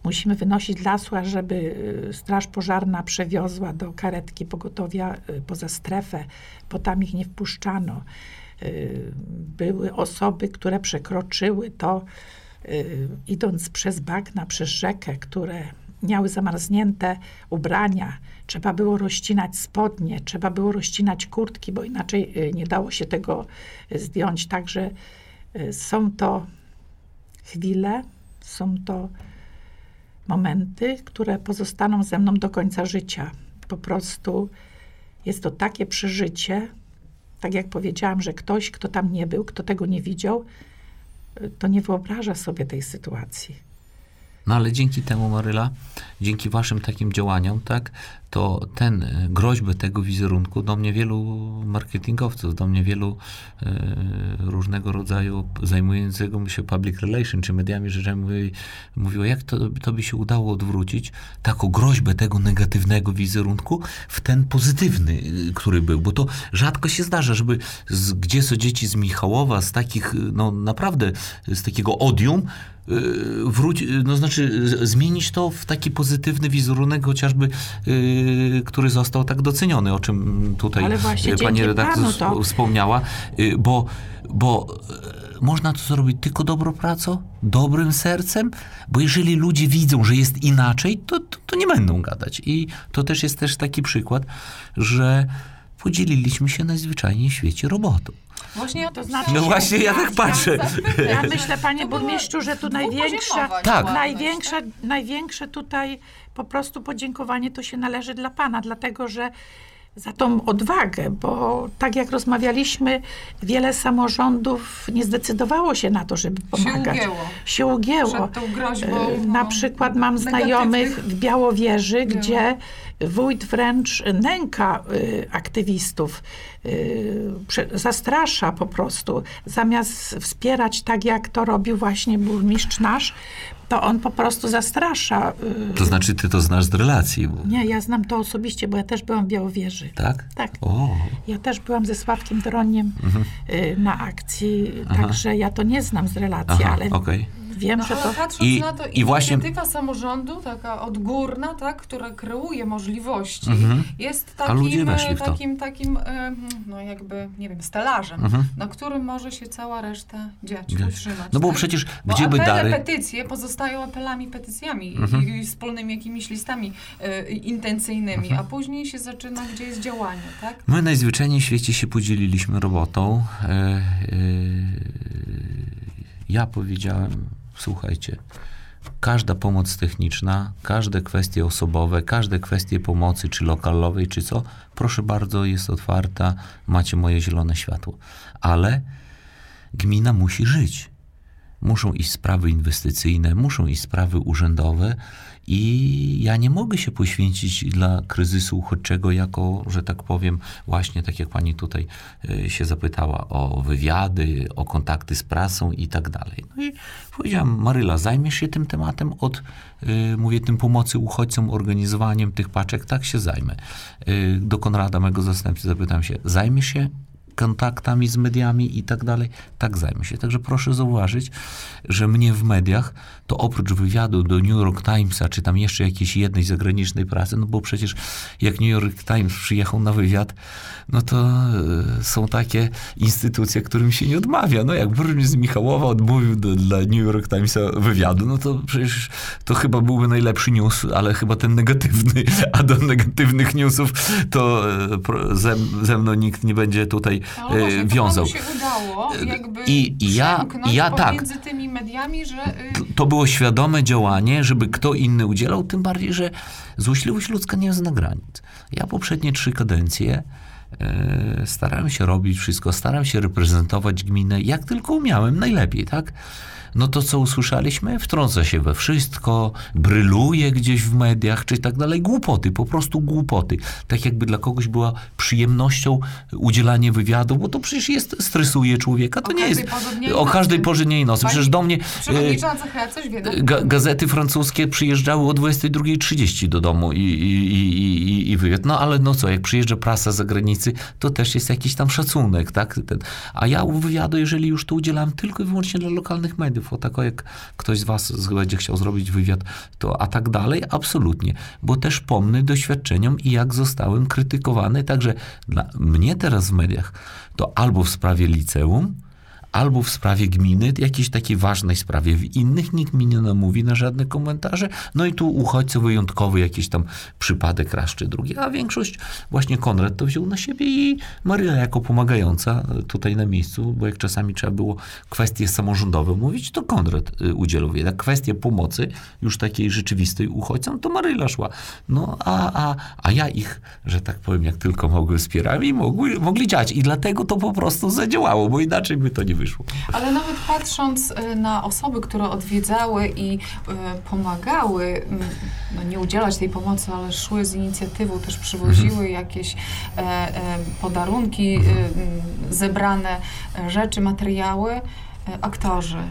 musimy wynosić z lasu, ażeby y, straż pożarna przewiozła do karetki pogotowia y, poza strefę, bo tam ich nie wpuszczano. Y, Były osoby, które przekroczyły to, idąc przez bagna, przez rzekę, które miały zamarznięte ubrania. Trzeba było rozcinać spodnie, trzeba było rozcinać kurtki, bo inaczej nie dało się tego zdjąć. Także są to chwile, są to momenty, które pozostaną ze mną do końca życia. Po prostu jest to takie przeżycie, tak jak powiedziałam, że ktoś, kto tam nie był, kto tego nie widział, to nie wyobraża sobie tej sytuacji. No ale dzięki temu, Maryla, dzięki waszym takim działaniom, tak, to ten, e, groźby tego wizerunku do mnie wielu marketingowców, do mnie wielu e, różnego rodzaju zajmującego się public relation, czy mediami rzeczami mówi, mówiło, jak to, to by się udało odwrócić taką groźbę tego negatywnego wizerunku w ten pozytywny, y, który był, bo to rzadko się zdarza, żeby z, gdzie są dzieci z Michałowa, z takich, no naprawdę, z takiego odium, wróć, no znaczy zmienić to w taki pozytywny wizerunek, chociażby, który został tak doceniony, o czym tutaj y, pani redaktor to- wsp- wspomniała, y, bo, bo y, można to zrobić tylko dobrą pracą, dobrym sercem, bo jeżeli ludzie widzą, że jest inaczej, to, to, to nie będą gadać. I to też jest też taki przykład, że podzieliliśmy się najzwyczajniej w świecie robotą. Właśnie o To to znaczy- No właśnie, ja tak patrzę. Ja myślę, panie burmistrzu, że tu największa, Tak. największe, największe tutaj po prostu podziękowanie to się należy dla pana, dlatego że za tą odwagę, bo tak jak rozmawialiśmy, wiele samorządów nie zdecydowało się na to, żeby pomagać. ugięło. Się ugięło. Przed tą groźbą, E, no, Na przykład mam negatywnych- znajomych w Białowieży, gdzie wójt wręcz nęka y, aktywistów, y, zastrasza po prostu. Zamiast wspierać tak, jak to robił właśnie burmistrz nasz, to on po prostu zastrasza. y, To znaczy, ty to znasz z relacji, bo, Nie, ja znam to osobiście, bo ja też byłam w Białowieży. tak? Tak. O, Ja też byłam ze Sławkiem Doroniem y, na akcji, także ja to nie znam z relacji, aha, ale okej. Wiem, No, że ale to... patrząc I- na to, i właśnie- inicjatywa samorządu, taka odgórna, tak, która kreuje możliwości, Mhm. jest ludzie takim, takim, takim e, no jakby, nie wiem, stelażem, Mhm. na którym może się cała reszta dziać, Dziać. utrzymać. No bo tak? przecież Bo gdzie by dary... Mhm. petycje pozostają apelami, petycjami i, i wspólnymi jakimiś listami e, intencyjnymi, Mhm. a później się zaczyna, gdzie jest działanie, tak? My najzwyczajniej w świecie się podzieliliśmy robotą. E, e, ja powiedziałem, słuchajcie, każda pomoc techniczna, każde kwestie osobowe, każde kwestie pomocy, czy lokalowej, czy co, proszę bardzo, jest otwarta, macie moje zielone światło. Ale gmina musi żyć. Muszą iść sprawy inwestycyjne, muszą iść sprawy urzędowe i ja nie mogę się poświęcić dla kryzysu uchodźczego jako, że tak powiem, właśnie tak jak pani tutaj e, się zapytała o wywiady, o kontakty z prasą i tak dalej. No i powiedziałam, Maryla, zajmiesz się tym tematem od, e, mówię, tym pomocy uchodźcom, organizowaniem tych paczek, tak się zajmę. E, Do Konrada, mego zastępcy, zapytam się, zajmiesz się kontaktami z mediami i tak dalej, tak zajmę się. Także proszę zauważyć, że mnie w mediach, to oprócz wywiadu do New York Timesa, czy tam jeszcze jakiejś jednej zagranicznej pracy, no bo przecież jak New York Times przyjechał na wywiad, no to e, są takie instytucje, którym się nie odmawia. No jak burmistrz z Michałowa odmówił do, dla New York Timesa wywiadu, no to przecież to chyba byłby najlepszy news, ale chyba ten negatywny, [LAUGHS] a do negatywnych newsów to e, ze, ze mną nikt nie będzie tutaj No właśnie, e, to wiązał. panu się udało jakby I- i ja- ja tak. tymi mediami, że... y, To było świadome działanie, żeby kto inny udzielał, tym bardziej, że złośliwość ludzka nie zna granic. Ja poprzednie trzy kadencje starałem się robić wszystko, starałem się reprezentować gminę jak tylko umiałem, najlepiej, tak? No to co usłyszeliśmy? Wtrąca się we wszystko, bryluje gdzieś w mediach, czy tak dalej. Głupoty, po prostu głupoty. Tak jakby dla kogoś była przyjemnością udzielanie wywiadu, bo to przecież jest, stresuje człowieka. To O nie jest o każdej porze i nocy. Przecież do mnie... e? Ga gazety francuskie przyjeżdżały o 22.30 do domu i, i, i, i, i wywiad. No ale no co, jak przyjeżdża prasa z zagranicy, to też jest jakiś tam szacunek, tak? Ten. A ja wywiadu, jeżeli już to udzielam tylko i wyłącznie dla lokalnych mediów, o tak jak ktoś z was będzie chciał zrobić wywiad, to a tak dalej, absolutnie. Bo też pomny doświadczeniom i jak zostałem krytykowany, także dla mnie teraz w mediach to albo w sprawie liceum, albo w sprawie gminy, jakiejś takiej ważnej sprawie. W innych nikt mi nie namówi na żadne komentarze. No i tu uchodźcy wyjątkowy, jakiś tam przypadek raz czy drugi, a większość właśnie Konrad to wziął na siebie i Maryla jako pomagająca tutaj na miejscu, bo jak czasami trzeba było kwestie samorządowe mówić, to Konrad y, udzielał. Jednak kwestie pomocy już takiej rzeczywistej uchodźcom, to Maryla szła. No a, a, a ja ich, że tak powiem, jak tylko mogłem wspierałem i mogły, mogli działać. I dlatego to po prostu zadziałało, bo inaczej by to nie wyszło. Ale nawet patrząc y, na osoby, które odwiedzały i y, pomagały, no nie udzielać tej pomocy, ale szły z inicjatywą, też przywoziły Mhm. jakieś e, e, podarunki, y, mm, zebrane e, rzeczy, materiały, aktorzy.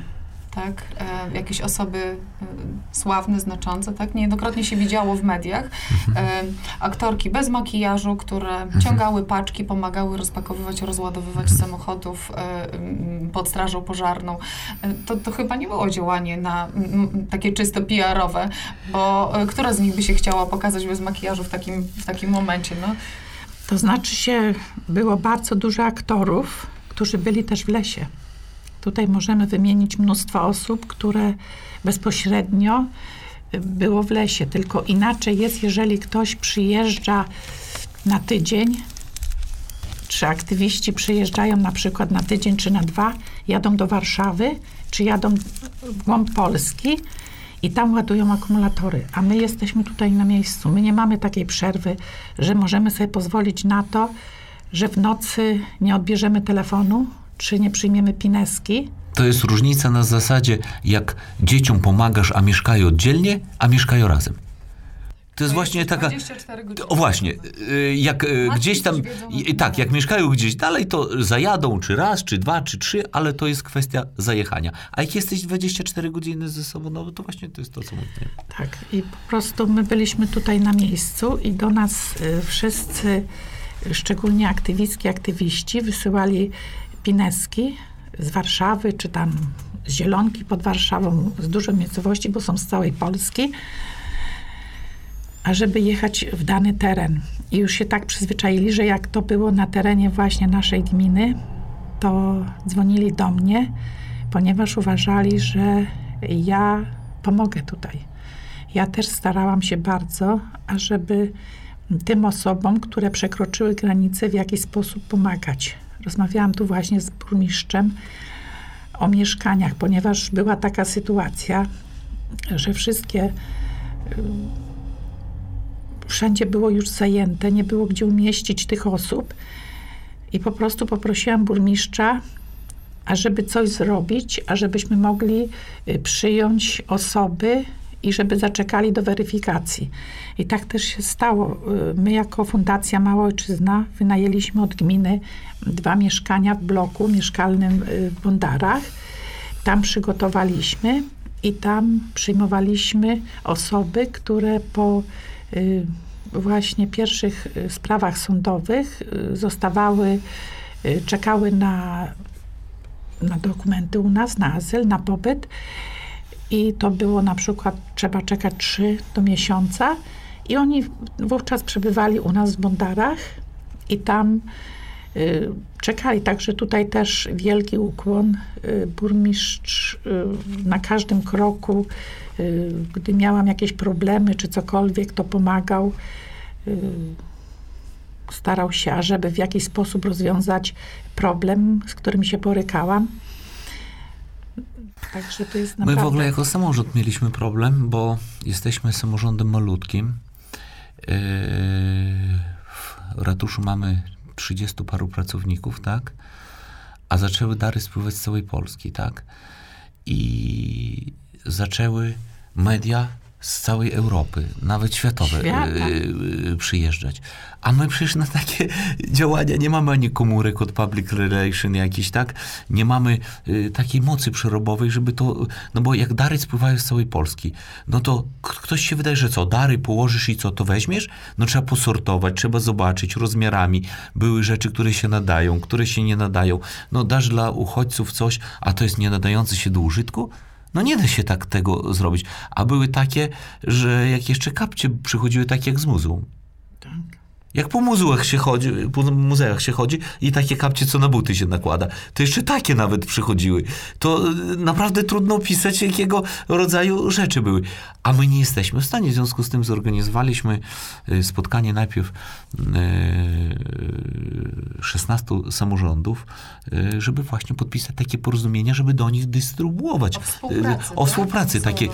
Tak, e, jakieś osoby e, sławne, znaczące, tak, niejednokrotnie się widziało w mediach. Mhm. E, aktorki bez makijażu, które ciągały paczki, pomagały rozpakowywać, rozładowywać Mhm. samochodów e, pod strażą pożarną. E, To, to chyba nie było działanie na m, m, takie czysto PR-owe, bo e, która z nich by się chciała pokazać bez makijażu w takim, w takim momencie, no? To znaczy się, było bardzo dużo aktorów, którzy byli też w lesie. Tutaj możemy wymienić mnóstwo osób, które bezpośrednio było w lesie. Tylko inaczej jest, jeżeli ktoś przyjeżdża na tydzień, czy aktywiści przyjeżdżają na przykład na tydzień czy na dwa, jadą do Warszawy, czy jadą w głąb Polski i tam ładują akumulatory. A my jesteśmy tutaj na miejscu. My nie mamy takiej przerwy, że możemy sobie pozwolić na to, że w nocy nie odbierzemy telefonu, czy nie przyjmiemy pineski. To jest różnica na zasadzie, jak dzieciom pomagasz, a mieszkają oddzielnie, a mieszkają razem. To jest właśnie taka... 24 godziny. O właśnie, y, jak y, gdzieś tam, tak, jak mieszkają gdzieś dalej, to zajadą czy raz, czy dwa, czy trzy, ale to jest kwestia zajechania. A jak jesteś 24 godziny ze sobą, no to właśnie to jest to, co mówię. Tak, i po prostu my byliśmy tutaj na miejscu i do nas y, wszyscy, szczególnie aktywistki, aktywiści, wysyłali pineski z Warszawy, czy tam z Zielonki pod Warszawą, z dużej miejscowości, bo są z całej Polski, ażeby jechać w dany teren. I już się tak przyzwyczaili, że jak to było na terenie właśnie naszej gminy, to dzwonili do mnie, ponieważ uważali, że ja pomogę tutaj. Ja też starałam się bardzo, ażeby tym osobom, które przekroczyły granice, w jakiś sposób pomagać. Rozmawiałam tu właśnie z burmistrzem o mieszkaniach, ponieważ była taka sytuacja, że wszystkie wszędzie było już zajęte, nie było gdzie umieścić tych osób. I po prostu poprosiłam burmistrza, ażeby coś zrobić, ażebyśmy mogli y, przyjąć osoby i żeby zaczekali do weryfikacji. I tak też się stało. Y, My jako Fundacja Mała Ojczyzna wynajęliśmy od gminy dwa mieszkania w bloku mieszkalnym y, w Bondarach. Tam przygotowaliśmy i tam przyjmowaliśmy osoby, które po y, właśnie pierwszych sprawach sądowych zostawały, czekały na, na dokumenty u nas, na azyl, na pobyt. I to było na przykład, trzeba czekać 3 do miesiąca. I oni wówczas przebywali u nas w Bondarach i tam y, czekali. Także tutaj też wielki ukłon. Y, burmistrz y, na każdym kroku, y, gdy miałam jakieś problemy czy cokolwiek, to pomagał. Y, starał się, ażeby w jakiś sposób rozwiązać problem, z którym się borykałam. Także to jest My naprawdę... w ogóle jako samorząd mieliśmy problem, bo jesteśmy samorządem malutkim. Yy, W ratuszu mamy 30 paru pracowników, tak? A zaczęły dary spływać z całej Polski, tak? I zaczęły media z całej Europy, nawet światowe, Świata. yy, przyjeżdżać. A my przecież na takie [LAUGHS] działania nie mamy ani komórek od public relation jakiś, tak? Nie mamy y, takiej mocy przerobowej, żeby to, no bo jak dary spływają z całej Polski, no to ktoś się wydaje, że co, dary położysz i co, to weźmiesz? No trzeba posortować, trzeba zobaczyć rozmiarami. Były rzeczy, które się nadają, które się nie nadają. No dasz dla uchodźców coś, a to jest nie nadające się do użytku? No nie da się tak tego zrobić. A były takie, że jak jeszcze kapcie przychodziły tak jak z muzeum. Tak. Jak po muzeach się chodzi, po muzeach się chodzi i takie kapcie, co na buty się nakłada, to jeszcze takie nawet przychodziły. To y, naprawdę trudno opisać, jakiego rodzaju rzeczy były. A my nie jesteśmy w stanie. W związku z tym zorganizowaliśmy y, spotkanie najpierw y, 16 samorządów, y, żeby właśnie podpisać takie porozumienia, żeby do nich dystrybuować. O współpracy, O tak? współpracy, takie,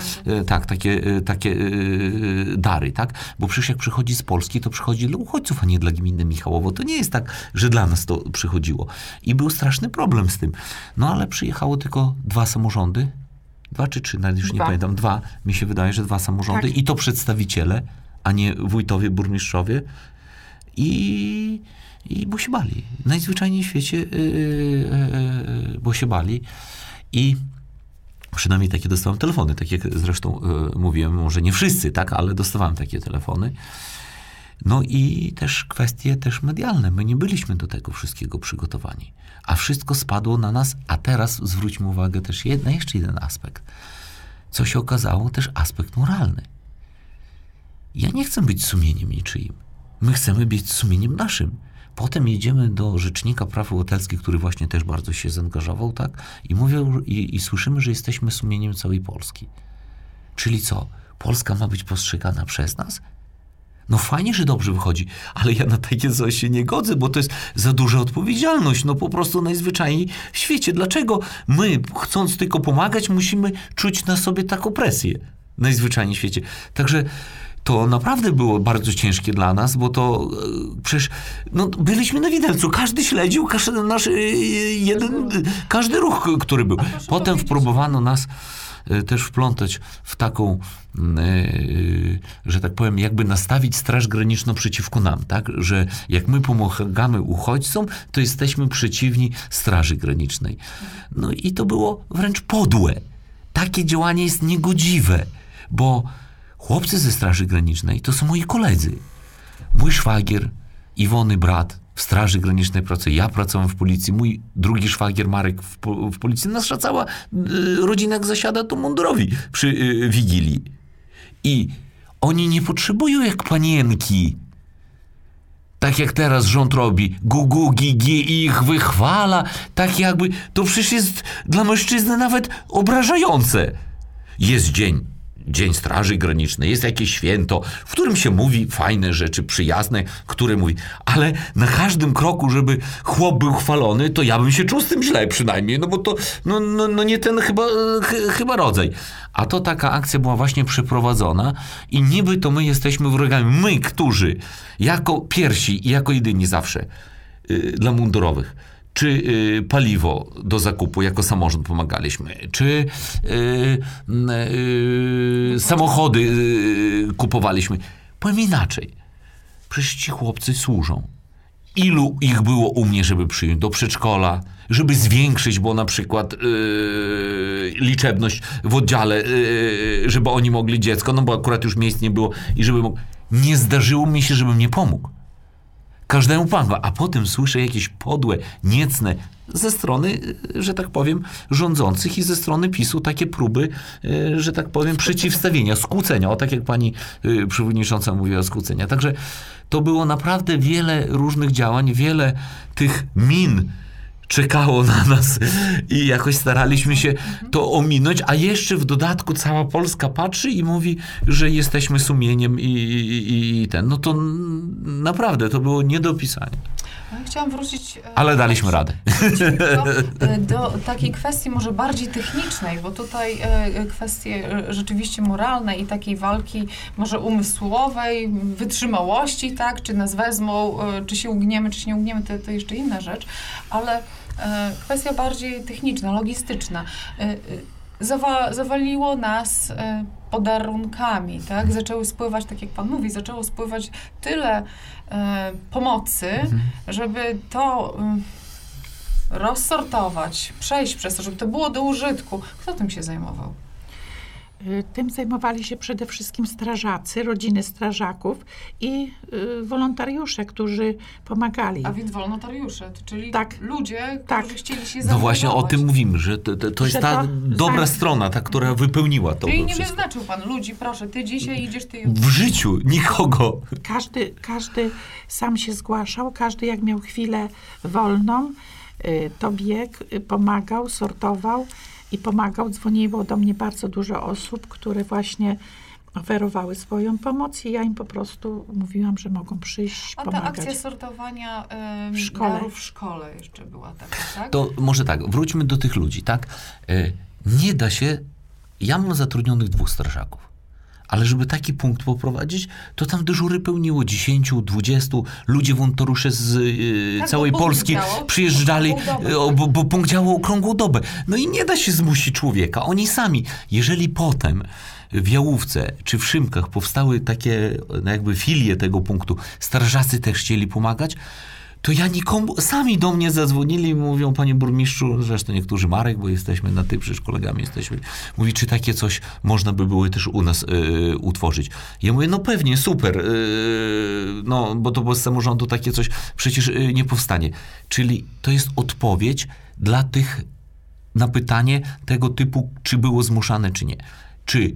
tak, takie, y, takie y, dary, tak? Bo przecież jak przychodzi z Polski, to przychodzi dla uchodźców, a nie dla gminy Michałowo. To nie jest tak, że dla nas to przychodziło. I był straszny problem z tym. No ale przyjechało tylko dwa samorządy, dwa czy trzy, nawet już nie Dwa. pamiętam, dwa, mi się wydaje, że dwa samorządy Tak. i to przedstawiciele, a nie wójtowie, burmistrzowie i, i bo się bali. Najzwyczajniej w świecie, yy, yy, bo się bali i Przynajmniej takie dostałem telefony, tak jak zresztą y, mówiłem, może nie wszyscy, tak, ale dostawałem takie telefony. No i też kwestie też medialne. My nie byliśmy do tego wszystkiego przygotowani. A wszystko spadło na nas, a teraz zwróćmy uwagę też na jeszcze jeden aspekt. Co się okazało, też aspekt moralny. Ja nie chcę być sumieniem niczyim. My chcemy być sumieniem naszym. Potem jedziemy do Rzecznika Praw Obywatelskich, który właśnie też bardzo się zaangażował, tak? I mówią, i, i słyszymy, że jesteśmy sumieniem całej Polski. Czyli co? Polska ma być postrzegana przez nas? No fajnie, że dobrze wychodzi, ale ja na takie coś się nie godzę, bo to jest za duża odpowiedzialność. No po prostu najzwyczajniej w świecie. Dlaczego my, chcąc tylko pomagać, musimy czuć na sobie taką presję? Najzwyczajniej w świecie. Także to naprawdę było bardzo ciężkie dla nas, bo to e, przecież no, byliśmy na widelcu. Każdy śledził każdy nasz e, jeden, każdy ruch, który był. Potem wpróbowano nas też wplątać w taką, mm, e, że tak powiem, jakby nastawić Straż Graniczną przeciwko nam, tak? Że jak my pomagamy uchodźcom, to jesteśmy przeciwni Straży Granicznej. No i to było wręcz podłe. Takie działanie jest niegodziwe, bo chłopcy ze Straży Granicznej to są moi koledzy. Mój szwagier, Iwony brat Straży Granicznej pracuje, ja pracowałem w policji, mój drugi szwagier Marek w, w policji, nasza cała y, rodzina jak zasiada to mundurowi przy y, Wigilii. I oni nie potrzebują jak panienki, tak jak teraz rząd robi, gugu, gigi ich wychwala, tak jakby, to przecież jest dla mężczyzny nawet obrażające. Jest dzień, Dzień Straży Granicznej, jest jakieś święto, w którym się mówi fajne rzeczy, przyjazne, które mówi, ale na każdym kroku, żeby chłop był chwalony, to ja bym się czuł z tym źle przynajmniej, no bo to no, no, no nie ten chyba, ch, chyba rodzaj. A to taka akcja była właśnie przeprowadzona i niby to my jesteśmy wrogami, my, którzy jako pierwsi i jako jedyni zawsze y, dla mundurowych czy y, paliwo do zakupu jako samorząd pomagaliśmy, czy y, y, samochody y, kupowaliśmy. Powiem inaczej. Przecież ci chłopcy służą. Ilu ich było u mnie, żeby przyjąć do przedszkola, żeby zwiększyć, bo na przykład yy, liczebność w oddziale, yy, żeby oni mogli dziecko, no bo akurat już miejsc nie było i żeby mógł. Nie zdarzyło mi się, żebym nie pomógł każdemu pomagał, a potem słyszę jakieś podłe, niecne ze strony, y, że tak powiem, rządzących i ze strony PiSu takie próby, y, że tak powiem, przeciwstawienia, skłócenia. O tak jak pani y, przewodnicząca mówiła, skłócenia. Także to było naprawdę wiele różnych działań, wiele tych min czekało na nas i jakoś staraliśmy się to ominąć, a jeszcze w dodatku cała Polska patrzy i mówi, że jesteśmy sumieniem i, i, i ten. No to naprawdę to było nie do pisania. No Chciałam wrócić. e, Ale daliśmy radę. Do, e, do takiej kwestii może bardziej technicznej, bo tutaj e, kwestie rzeczywiście moralne i takiej walki może umysłowej, wytrzymałości, tak, czy nas wezmą, czy się ugniemy, czy się nie ugniemy, to, to jeszcze inna rzecz, ale kwestia bardziej techniczna, logistyczna. E, e, Zawa, zawaliło nas e, podarunkami, tak? Zaczęły spływać, tak jak Pan mówi, zaczęło spływać tyle e, pomocy, żeby to rozsortować, przejść przez to, żeby to było do użytku. Kto tym się zajmował? Y, Tym zajmowali się przede wszystkim strażacy, rodziny strażaków i y, wolontariusze, którzy pomagali. A więc wolontariusze, czyli Tak. ludzie, Tak. którzy chcieli się No właśnie o zaangażować. tym mówimy, że to, to, to jest Że ta to- dobra tak. strona, ta, która wypełniła to Czyli nie wszystko. wyznaczył Pan ludzi, proszę, ty dzisiaj idziesz, ty W życiu nikogo. Każdy, każdy sam się zgłaszał, każdy jak miał chwilę wolną, y, to biegł, y, pomagał, sortował i pomagał. Dzwoniło do mnie bardzo dużo osób, które właśnie oferowały swoją pomoc i ja im po prostu mówiłam, że mogą przyjść, A ta pomagać. akcja sortowania em, W szkole. w szkole jeszcze była taka, tak? To może tak, wróćmy do tych ludzi, tak? E, Nie da się. Ja mam zatrudnionych dwóch strażaków. Ale żeby taki punkt poprowadzić, to tam dyżury pełniło. 10, 20, ludzie wolontariusze z e, Tak, całej Polski działał. przyjeżdżali, e, o, bo, bo punkt działał okrągłą dobę. No i nie da się zmusić człowieka. Oni sami, jeżeli potem w Jałówce czy w Szymkach powstały takie no jakby filie tego punktu, strażacy też chcieli pomagać, to ja nikomu, sami do mnie zadzwonili i mówią, panie burmistrzu, zresztą niektórzy Marek, bo jesteśmy na ty, przecież kolegami jesteśmy, mówi, czy takie coś można by było też u nas y, utworzyć. Ja mówię, no pewnie, super, y, no bo to bez samorządu takie coś przecież y, nie powstanie. Czyli to jest odpowiedź dla tych na pytanie tego typu, czy było zmuszane, czy nie. Czy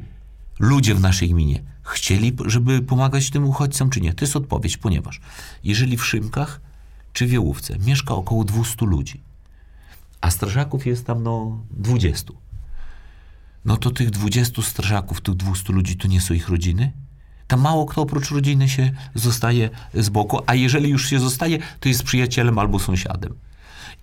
ludzie w naszej gminie chcieli, żeby pomagać tym uchodźcom, czy nie? To jest odpowiedź, ponieważ jeżeli w Szymkach czy w mieszka około 200 ludzi, a strażaków jest tam no 20, no to tych 20 strażaków, tych 200 ludzi to nie są ich rodziny? Tam mało kto oprócz rodziny się zostaje z boku, a jeżeli już się zostaje, to jest przyjacielem albo sąsiadem.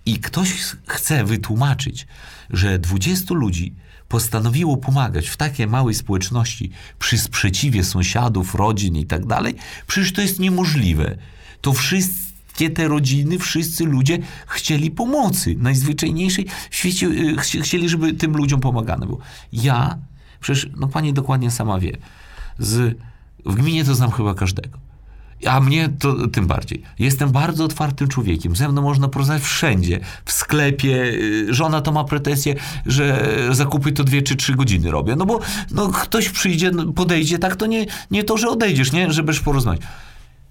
I ktoś chce wytłumaczyć, że 20 ludzi postanowiło pomagać w takiej małej społeczności przy sprzeciwie sąsiadów, rodzin i tak dalej, przecież to jest niemożliwe. To wszyscy wszystkie te rodziny, wszyscy ludzie chcieli pomocy. Najzwyczajniejszej w świecie y, chci- chcieli, żeby tym ludziom pomagane było. Ja, przecież, no pani dokładnie sama wie, z, w gminie to znam chyba każdego. A mnie to tym bardziej. Jestem bardzo otwartym człowiekiem. Ze mną można porozmawiać wszędzie. W sklepie. y, Żona to ma pretensję, że zakupy to dwie czy trzy godziny robię. No bo no, ktoś przyjdzie, no, podejdzie, tak to nie, nie to, że odejdziesz, nie? Żebyś porozmawiać.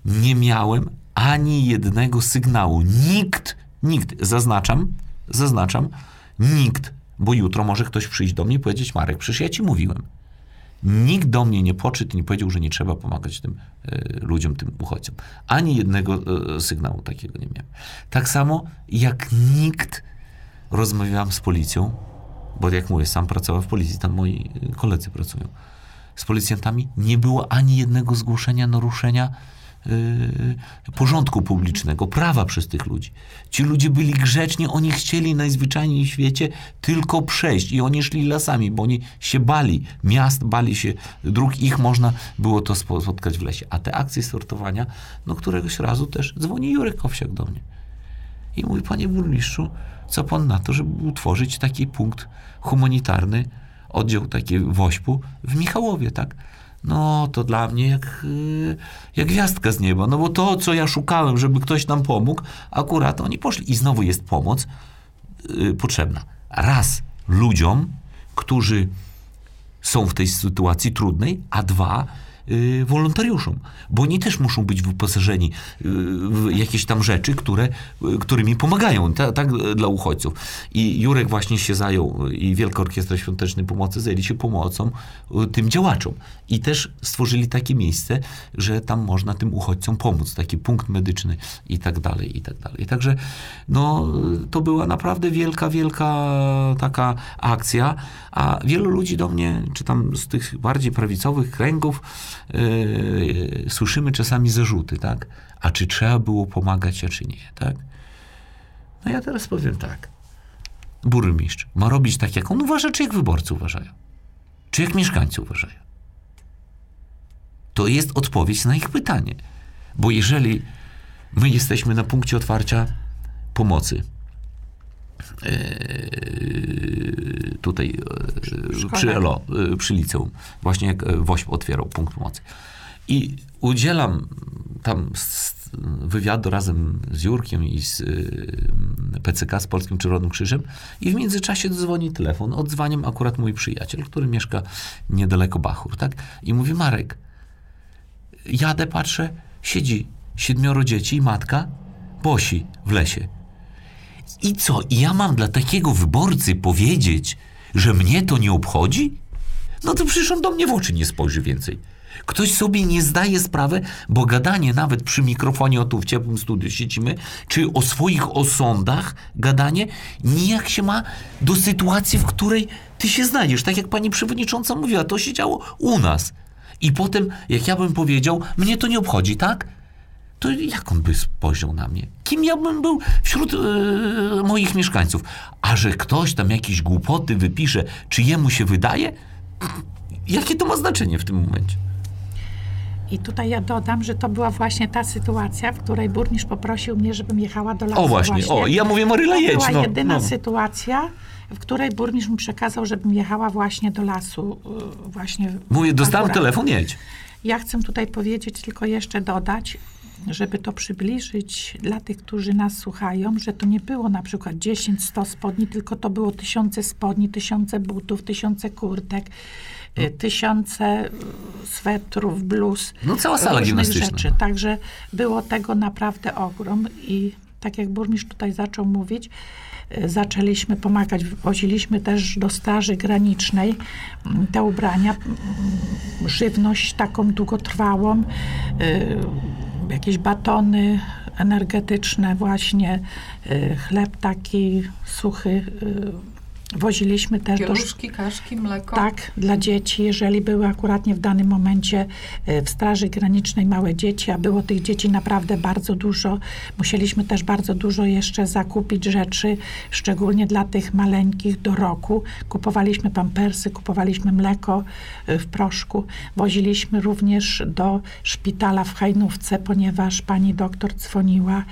Nie miałem ani jednego sygnału. Nikt, nikt, zaznaczam, zaznaczam, nikt, bo jutro może ktoś przyjść do mnie i powiedzieć, Marek, przecież ja ci mówiłem. Nikt do mnie nie i nie powiedział, że nie trzeba pomagać tym e, ludziom, tym uchodźcom. Ani jednego e, sygnału takiego nie miałem. Tak samo jak nikt, rozmawiałem z policją, bo jak mówię, sam pracowałem w policji, tam moi e, koledzy pracują. Z policjantami nie było ani jednego zgłoszenia naruszenia porządku publicznego, prawa przez tych ludzi. Ci ludzie byli grzeczni, oni chcieli najzwyczajniej w świecie tylko przejść i oni szli lasami, bo oni się bali miast, bali się dróg, ich można było to spo- spotkać w lesie. A te akcje sortowania, no któregoś razu też dzwoni Jurek Kowsiak do mnie i mówi, panie burmistrzu, co pan na to, żeby utworzyć taki punkt humanitarny, oddział taki wośpu w Michałowie, tak? No, to dla mnie jak, y, jak gwiazdka z nieba, no bo to, co ja szukałem, żeby ktoś nam pomógł, akurat oni poszli. I znowu jest pomoc y, potrzebna. Raz ludziom, którzy są w tej sytuacji trudnej, a dwa wolontariuszom, bo oni też muszą być wyposażeni y, w jakieś tam rzeczy, które, y, którymi pomagają, ta, tak y, dla uchodźców. I Jurek właśnie się zajął y, i Wielka Orkiestra Świątecznej Pomocy zajęli się pomocą y, tym działaczom. I też stworzyli takie miejsce, że tam można tym uchodźcom pomóc, taki punkt medyczny i tak dalej, i tak dalej. Także no, to była naprawdę wielka, wielka taka akcja, a wielu ludzi do mnie, czy tam z tych bardziej prawicowych kręgów, yy, słyszymy czasami zarzuty, tak? A czy trzeba było pomagać, a czy nie, tak? No ja teraz powiem tak. Burmistrz ma robić tak, jak on uważa, czy jak wyborcy uważają? Czy jak mieszkańcy uważają? To jest odpowiedź na ich pytanie. Bo jeżeli my jesteśmy na punkcie otwarcia pomocy, tutaj e, szkole. przy ELO, e, przy liceum, właśnie jak WOŚP otwierał punkt pomocy. I udzielam tam wywiadu razem z Jurkiem i z PCK, z Polskim Czerwonym Krzyżem i w międzyczasie dzwoni telefon. Odzwaniam akurat mój przyjaciel, który mieszka niedaleko Bachur, tak? I mówi, Marek, jadę, patrzę, siedzi siedmioro dzieci i matka, bosi w lesie. I co? I ja mam dla takiego wyborcy powiedzieć, że mnie to nie obchodzi? No to przecież on do mnie w oczy nie spojrzy więcej. Ktoś sobie nie zdaje sprawy, bo gadanie nawet przy mikrofonie, o tu w ciepłym studiu siedzimy, czy o swoich osądach gadanie, nijak się ma do sytuacji, w której ty się znajdziesz. Tak jak pani przewodnicząca mówiła, to się działo u nas. I potem, jak ja bym powiedział, mnie to nie obchodzi, tak? To jak on by spojrzał na mnie? Kim ja bym był wśród e, moich mieszkańców? A że ktoś tam jakieś głupoty wypisze, czy jemu się wydaje? Jakie to ma znaczenie w tym momencie? I tutaj ja dodam, że to była właśnie ta sytuacja, w której burmistrz poprosił mnie, żebym jechała do lasu. O właśnie, o, i ja mówię, Maryla, to jedź, była no, jedyna no. sytuacja, w której burmistrz mi przekazał, żebym jechała właśnie do lasu. y, Właśnie Mówię, dostałem akurat. telefon, jedź. Ja chcę tutaj powiedzieć, tylko jeszcze dodać, żeby to przybliżyć dla tych, którzy nas słuchają, że to nie było na przykład 10-100 spodni, tylko to było tysiące spodni, tysiące butów, tysiące kurtek, y, tysiące y, swetrów, bluz. No, cała sala gimnastyczna. Rzeczy. Także było tego naprawdę ogrom i tak jak burmistrz tutaj zaczął mówić, y, zaczęliśmy pomagać. Woziliśmy też do Straży Granicznej mm, te ubrania, mm, żywność taką długotrwałą, jakieś batony energetyczne właśnie, y, chleb taki suchy, y, Woziliśmy też do Pieluszki, kaszki, mleko. Tak, dla dzieci, jeżeli były akuratnie w danym momencie e, w Straży Granicznej małe dzieci, a było tych dzieci naprawdę bardzo dużo, musieliśmy też bardzo dużo jeszcze zakupić rzeczy, szczególnie dla tych maleńkich do roku. Kupowaliśmy pampersy, kupowaliśmy mleko e, w proszku. Woziliśmy również do szpitala w Hajnówce, ponieważ pani doktor dzwoniła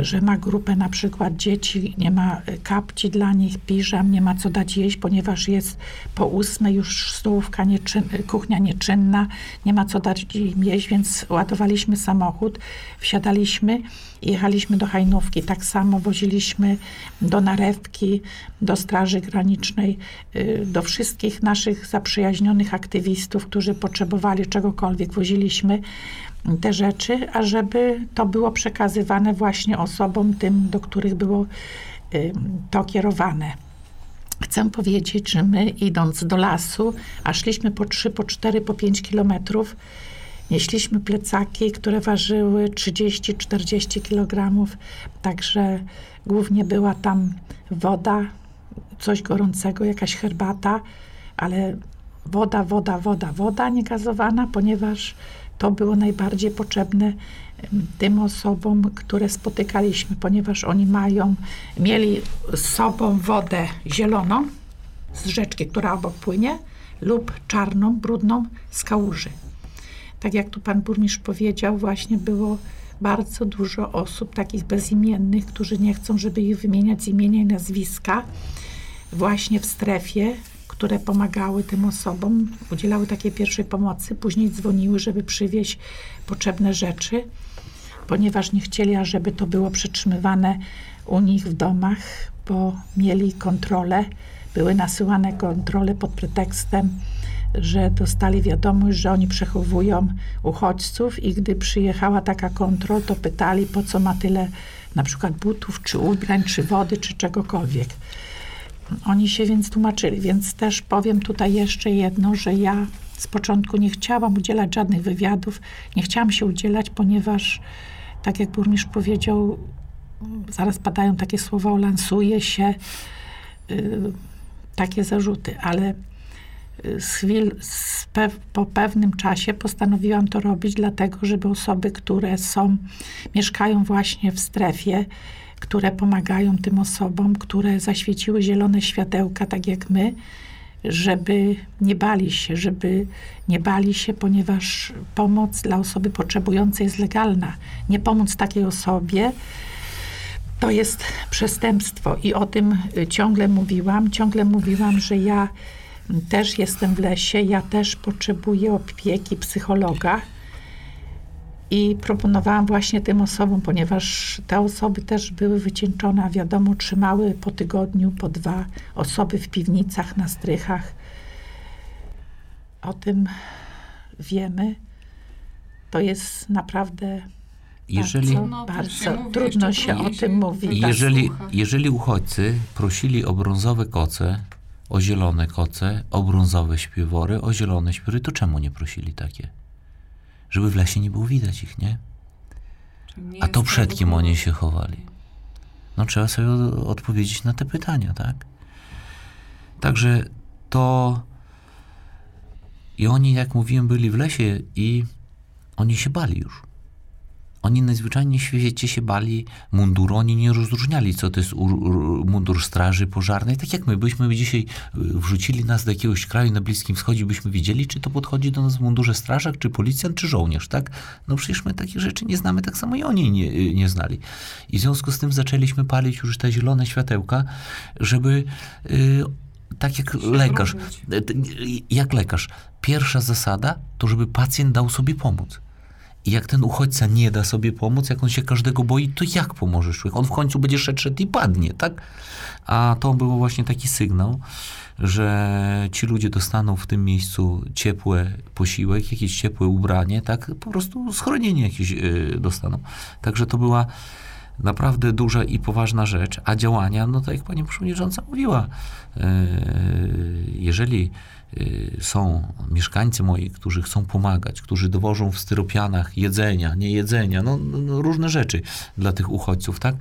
że ma grupę na przykład dzieci, nie ma kapci dla nich, piżam, nie ma co dać jeść, ponieważ jest po ósmej już stołówka nieczyn, kuchnia nieczynna, nie ma co dać im jeść, więc ładowaliśmy samochód, wsiadaliśmy i jechaliśmy do Hajnówki. Tak samo woziliśmy do Narewki, do Straży Granicznej, y, do wszystkich naszych zaprzyjaźnionych aktywistów, którzy potrzebowali czegokolwiek, woziliśmy te rzeczy, ażeby to było przekazywane właśnie osobom tym, do których było to kierowane. Chcę powiedzieć, że my idąc do lasu, a szliśmy po 3, po 4, po 5 kilometrów, nieśliśmy plecaki, które ważyły 30-40 kg, także głównie była tam woda, coś gorącego, jakaś herbata, ale woda, woda, woda, woda niegazowana, ponieważ to było najbardziej potrzebne tym osobom, które spotykaliśmy, ponieważ oni mają, mieli z sobą wodę zieloną z rzeczki, która obok płynie, lub czarną, brudną z kałuży. Tak jak tu pan burmistrz powiedział, właśnie było bardzo dużo osób takich bezimiennych, którzy nie chcą, żeby ich wymieniać z imienia i nazwiska, właśnie w strefie, które pomagały tym osobom, udzielały takiej pierwszej pomocy, później dzwoniły, żeby przywieźć potrzebne rzeczy, ponieważ nie chcieli, żeby to było przetrzymywane u nich w domach, bo mieli kontrolę, były nasyłane kontrole pod pretekstem, że dostali wiadomość, że oni przechowują uchodźców i gdy przyjechała taka kontrola, to pytali, po co ma tyle na przykład butów, czy ubrań, czy wody, czy czegokolwiek. Oni się więc tłumaczyli, więc też powiem tutaj jeszcze jedno, że ja z początku nie chciałam udzielać żadnych wywiadów, nie chciałam się udzielać, ponieważ tak jak burmistrz powiedział, zaraz padają takie słowa, lansuje się y, takie zarzuty, ale y, z chwil, z pe po pewnym czasie postanowiłam to robić, dlatego żeby osoby, które są, mieszkają właśnie w strefie, które pomagają tym osobom, które zaświeciły zielone światełka, tak jak my, żeby nie bali się, żeby nie bali się, ponieważ pomoc dla osoby potrzebującej jest legalna. Nie pomóc takiej osobie to jest przestępstwo i o tym ciągle mówiłam. Ciągle mówiłam, że ja też jestem w lesie, ja też potrzebuję opieki psychologa i proponowałam właśnie tym osobom, ponieważ te osoby też były wycieńczone, a wiadomo, trzymały po tygodniu, po dwa osoby w piwnicach, na strychach. O tym wiemy. To jest naprawdę jeżeli, bardzo, no, bardzo się trudno się o tym mówić. Jeżeli, jeżeli uchodźcy prosili o brązowe koce, o zielone koce, o brązowe śpiwory, o zielone śpiwory, to czemu nie prosili takie? Żeby w lesie nie było widać ich, nie? A to przed kim oni się chowali? No trzeba sobie odpowiedzieć na te pytania, tak? Także to i oni, jak mówiłem, byli w lesie i oni się bali już. Oni najzwyczajniej w świecie się bali munduru, oni nie rozróżniali, co to jest mundur straży pożarnej. Tak jak my byśmy dzisiaj y, wrzucili nas do jakiegoś kraju na Bliskim Wschodzie, byśmy wiedzieli, czy to podchodzi do nas w mundurze strażak, czy policjant, czy żołnierz, tak? No przecież my takich rzeczy nie znamy, tak samo i oni nie, y, nie znali. I w związku z tym zaczęliśmy palić już te zielone światełka, żeby... Yy, tak jak lekarz, jak lekarz, pierwsza zasada to, żeby pacjent dał sobie pomóc. I jak ten uchodźca nie da sobie pomóc, jak on się każdego boi, to jak pomożesz? On w końcu będzie szedł, i padnie, tak? A to był właśnie taki sygnał, że ci ludzie dostaną w tym miejscu ciepłe posiłek, jakieś ciepłe ubranie, tak? Po prostu schronienie jakieś yy, dostaną. Także to była naprawdę duża i poważna rzecz, a działania, no tak jak pani przewodnicząca mówiła, yy, jeżeli są mieszkańcy moi, którzy chcą pomagać, którzy dowożą w styropianach jedzenia, nie jedzenia, no, no, no, różne rzeczy dla tych uchodźców, tak?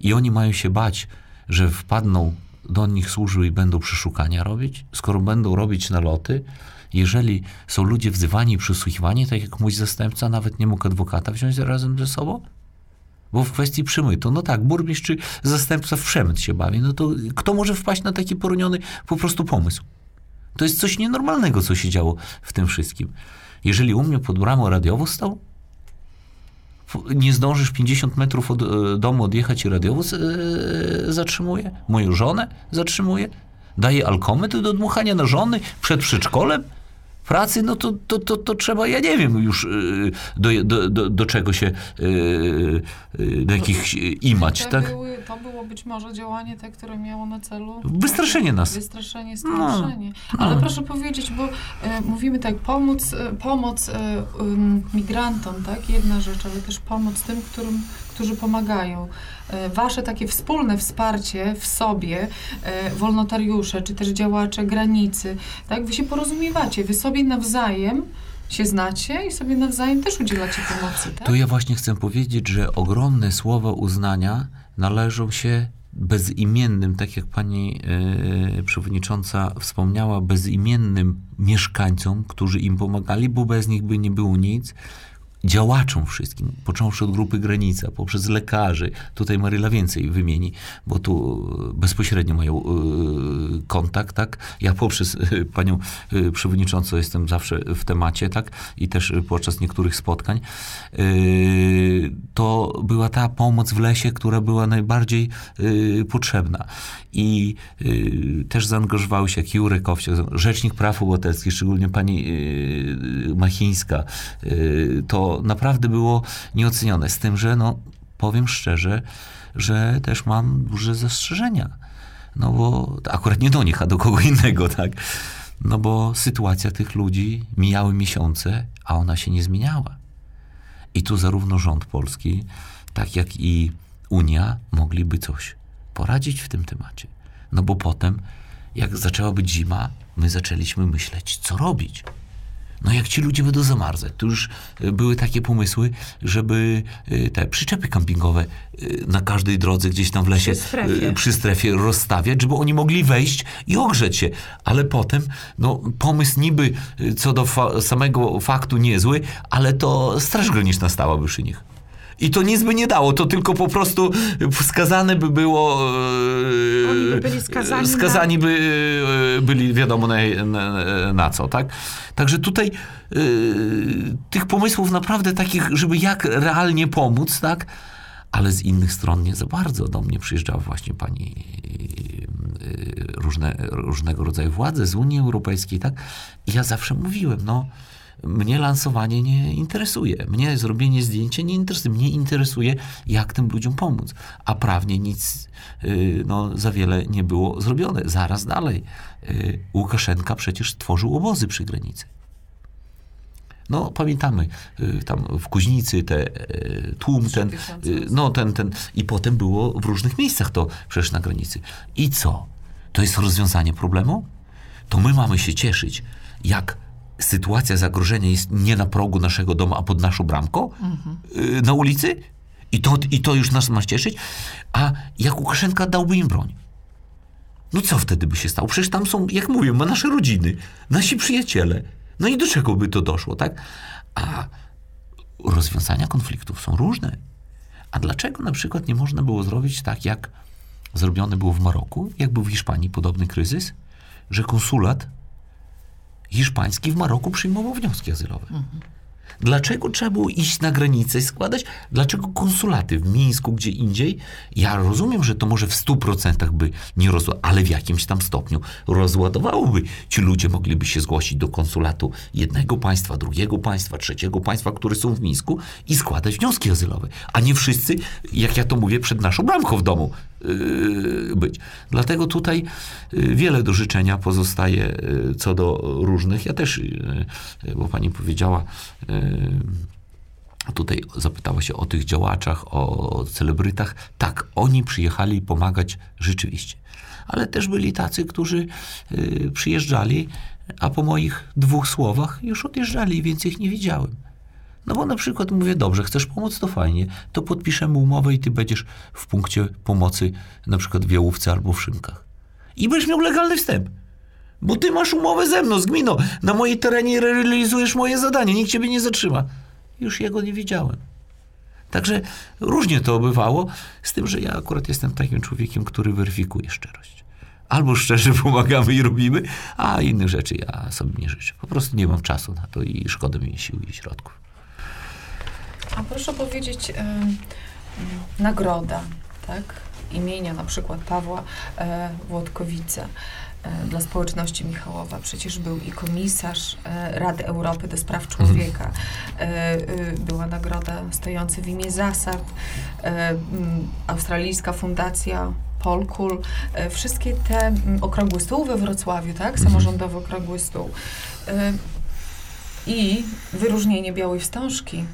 I oni mają się bać, że wpadną do nich służyły i będą przeszukania robić, skoro będą robić naloty, jeżeli są ludzie wzywani i przesłuchiwani, tak jak mój zastępca nawet nie mógł adwokata wziąć razem ze sobą? Bo w kwestii przymytu, no tak, burmistrz czy zastępca w przemyt się bawi, no to kto może wpaść na taki poroniony po prostu pomysł? To jest coś nienormalnego, co się działo w tym wszystkim. Jeżeli u mnie pod bramą radiowóz stał, nie zdążysz 50 metrów od e, domu odjechać i radiowóz e, zatrzymuje, moją żonę zatrzymuje, daje alkomet do dmuchania na żony przed przedszkolem, pracy, no to, to, to, to trzeba, ja nie wiem już y, do, do, do, do czego się, y, y, do jakich imać, to tak? Były, to było być może działanie te, które miało na celu... Wystraszenie nas. Wystraszenie, straszenie. Ale no. proszę powiedzieć, bo e, mówimy tak, pomóc, pomoc e, um, migrantom, tak, jedna rzecz, ale też pomoc tym, którym, którzy pomagają. E, Wasze takie wspólne wsparcie w sobie, e, wolnotariusze, czy też działacze granicy, tak, wy się porozumiewacie, wy sobie nawzajem się znacie i sobie nawzajem też udzielacie pomocy, tak? To ja właśnie chcę powiedzieć, że ogromne słowa uznania należą się bezimiennym, tak jak pani e, przewodnicząca wspomniała, bezimiennym mieszkańcom, którzy im pomagali, bo bez nich by nie było nic. Działaczom wszystkim, począwszy od grupy Granica, poprzez lekarzy, tutaj Maryla więcej wymieni, bo tu bezpośrednio mają y, kontakt, tak? Ja poprzez y, panią przewodniczącą jestem zawsze w temacie, tak? I też podczas niektórych spotkań. To była ta pomoc w lesie, która była najbardziej potrzebna. I też zaangażowały się jak Jurek Owsiak, Rzecznik Praw Obywatelskich, szczególnie pani Machińska. Y, naprawdę było nieocenione. Z tym, że no, powiem szczerze, że też mam duże zastrzeżenia. No bo akurat nie do nich, a do kogo innego, tak? No bo sytuacja tych ludzi, mijały miesiące, a ona się nie zmieniała. I tu zarówno rząd polski, tak jak i Unia mogliby coś poradzić w tym temacie. No bo potem, jak zaczęła być zima, my zaczęliśmy myśleć, co robić. No jak ci ludzie będą zamarzać, to już y, były takie pomysły, żeby y, te przyczepy kampingowe y, na każdej drodze gdzieś tam w lesie, Przy strefie. przy strefie rozstawiać, żeby oni mogli wejść i ogrzeć się. Ale potem, no pomysł niby co do fa- samego faktu niezły, ale to Straż Graniczna stałaby przy nich. I to nic by nie dało, to tylko po prostu skazane by było. e, Oni by byli skazani na- skazani by e, byli wiadomo na, na, na co, tak? Także tutaj e, tych pomysłów naprawdę takich, żeby jak realnie pomóc, tak? Ale z innych stron nie za bardzo. Do mnie przyjeżdżała właśnie pani różne, różnego rodzaju władze z Unii Europejskiej, tak? I ja zawsze mówiłem, no mnie lansowanie nie interesuje. Mnie zrobienie zdjęcia nie interesuje. Mnie interesuje, jak tym ludziom pomóc. A prawnie nic y, no, za wiele nie było zrobione. Zaraz dalej. Y, Łukaszenka przecież tworzył obozy przy granicy. No, pamiętamy, y, tam w Kuźnicy te y, tłum, ten, no ten, ten, i potem było w różnych miejscach to przecież na granicy. I co? To jest rozwiązanie problemu? To my mamy się cieszyć, jak sytuacja zagrożenia jest nie na progu naszego domu, a pod naszą bramką y, na ulicy? I to, I to już nas ma cieszyć? A jak Łukaszenka dałby im broń? No co wtedy by się stało? Przecież tam są, jak mówię, ma nasze rodziny, nasi przyjaciele. No i do czego by to doszło, tak? A rozwiązania konfliktów są różne. A dlaczego na przykład nie można było zrobić tak, jak zrobione było w Maroku, jak był w Hiszpanii podobny kryzys, że konsulat hiszpański w Maroku przyjmował wnioski azylowe? Dlaczego trzeba było iść na granicę i składać? Dlaczego konsulaty w Mińsku, gdzie indziej? Ja rozumiem, że to może w 100% by nie rozładowało, ale w jakimś tam stopniu rozładowałoby. Ci ludzie mogliby się zgłosić do konsulatu jednego państwa, drugiego państwa, trzeciego państwa, które są w Mińsku i składać wnioski azylowe. A nie wszyscy, jak ja to mówię, przed naszą bramką w domu być. Dlatego tutaj yy, wiele do życzenia pozostaje yy, co do różnych. Ja też, bo pani powiedziała, tutaj zapytała się o tych działaczach, o celebrytach. Tak, oni przyjechali pomagać rzeczywiście. Ale też byli tacy, którzy przyjeżdżali, a po moich dwóch słowach już odjeżdżali i więcej ich nie widziałem. No bo na przykład mówię, dobrze, chcesz pomóc, to fajnie, to podpiszemy umowę i ty będziesz w punkcie pomocy na przykład w Jałówce albo w Szynkach. i będziesz miał legalny wstęp. Bo ty masz umowę ze mną, z gminą. Na mojej terenie realizujesz moje zadanie, nikt ciebie nie zatrzyma. Już jego nie widziałem. Także różnie to bywało, z tym, że ja akurat jestem takim człowiekiem, który weryfikuje szczerość. Albo szczerze [LAUGHS] pomagamy i robimy, a innych rzeczy ja sobie nie życzę. Po prostu nie mam czasu na to i szkoda mi sił i środków. A proszę powiedzieć, nagroda, tak? Imienia na przykład Pawła e, Włodkowica e, dla społeczności Michałowa. Przecież był i komisarz e, Rady Europy do spraw człowieka. E, e, była nagroda stojąca w imię zasad. Australijska fundacja Polkul. Wszystkie te okrągły stół we Wrocławiu, tak? Samorządowy okrągły stół. I wyróżnienie Białej Wstążki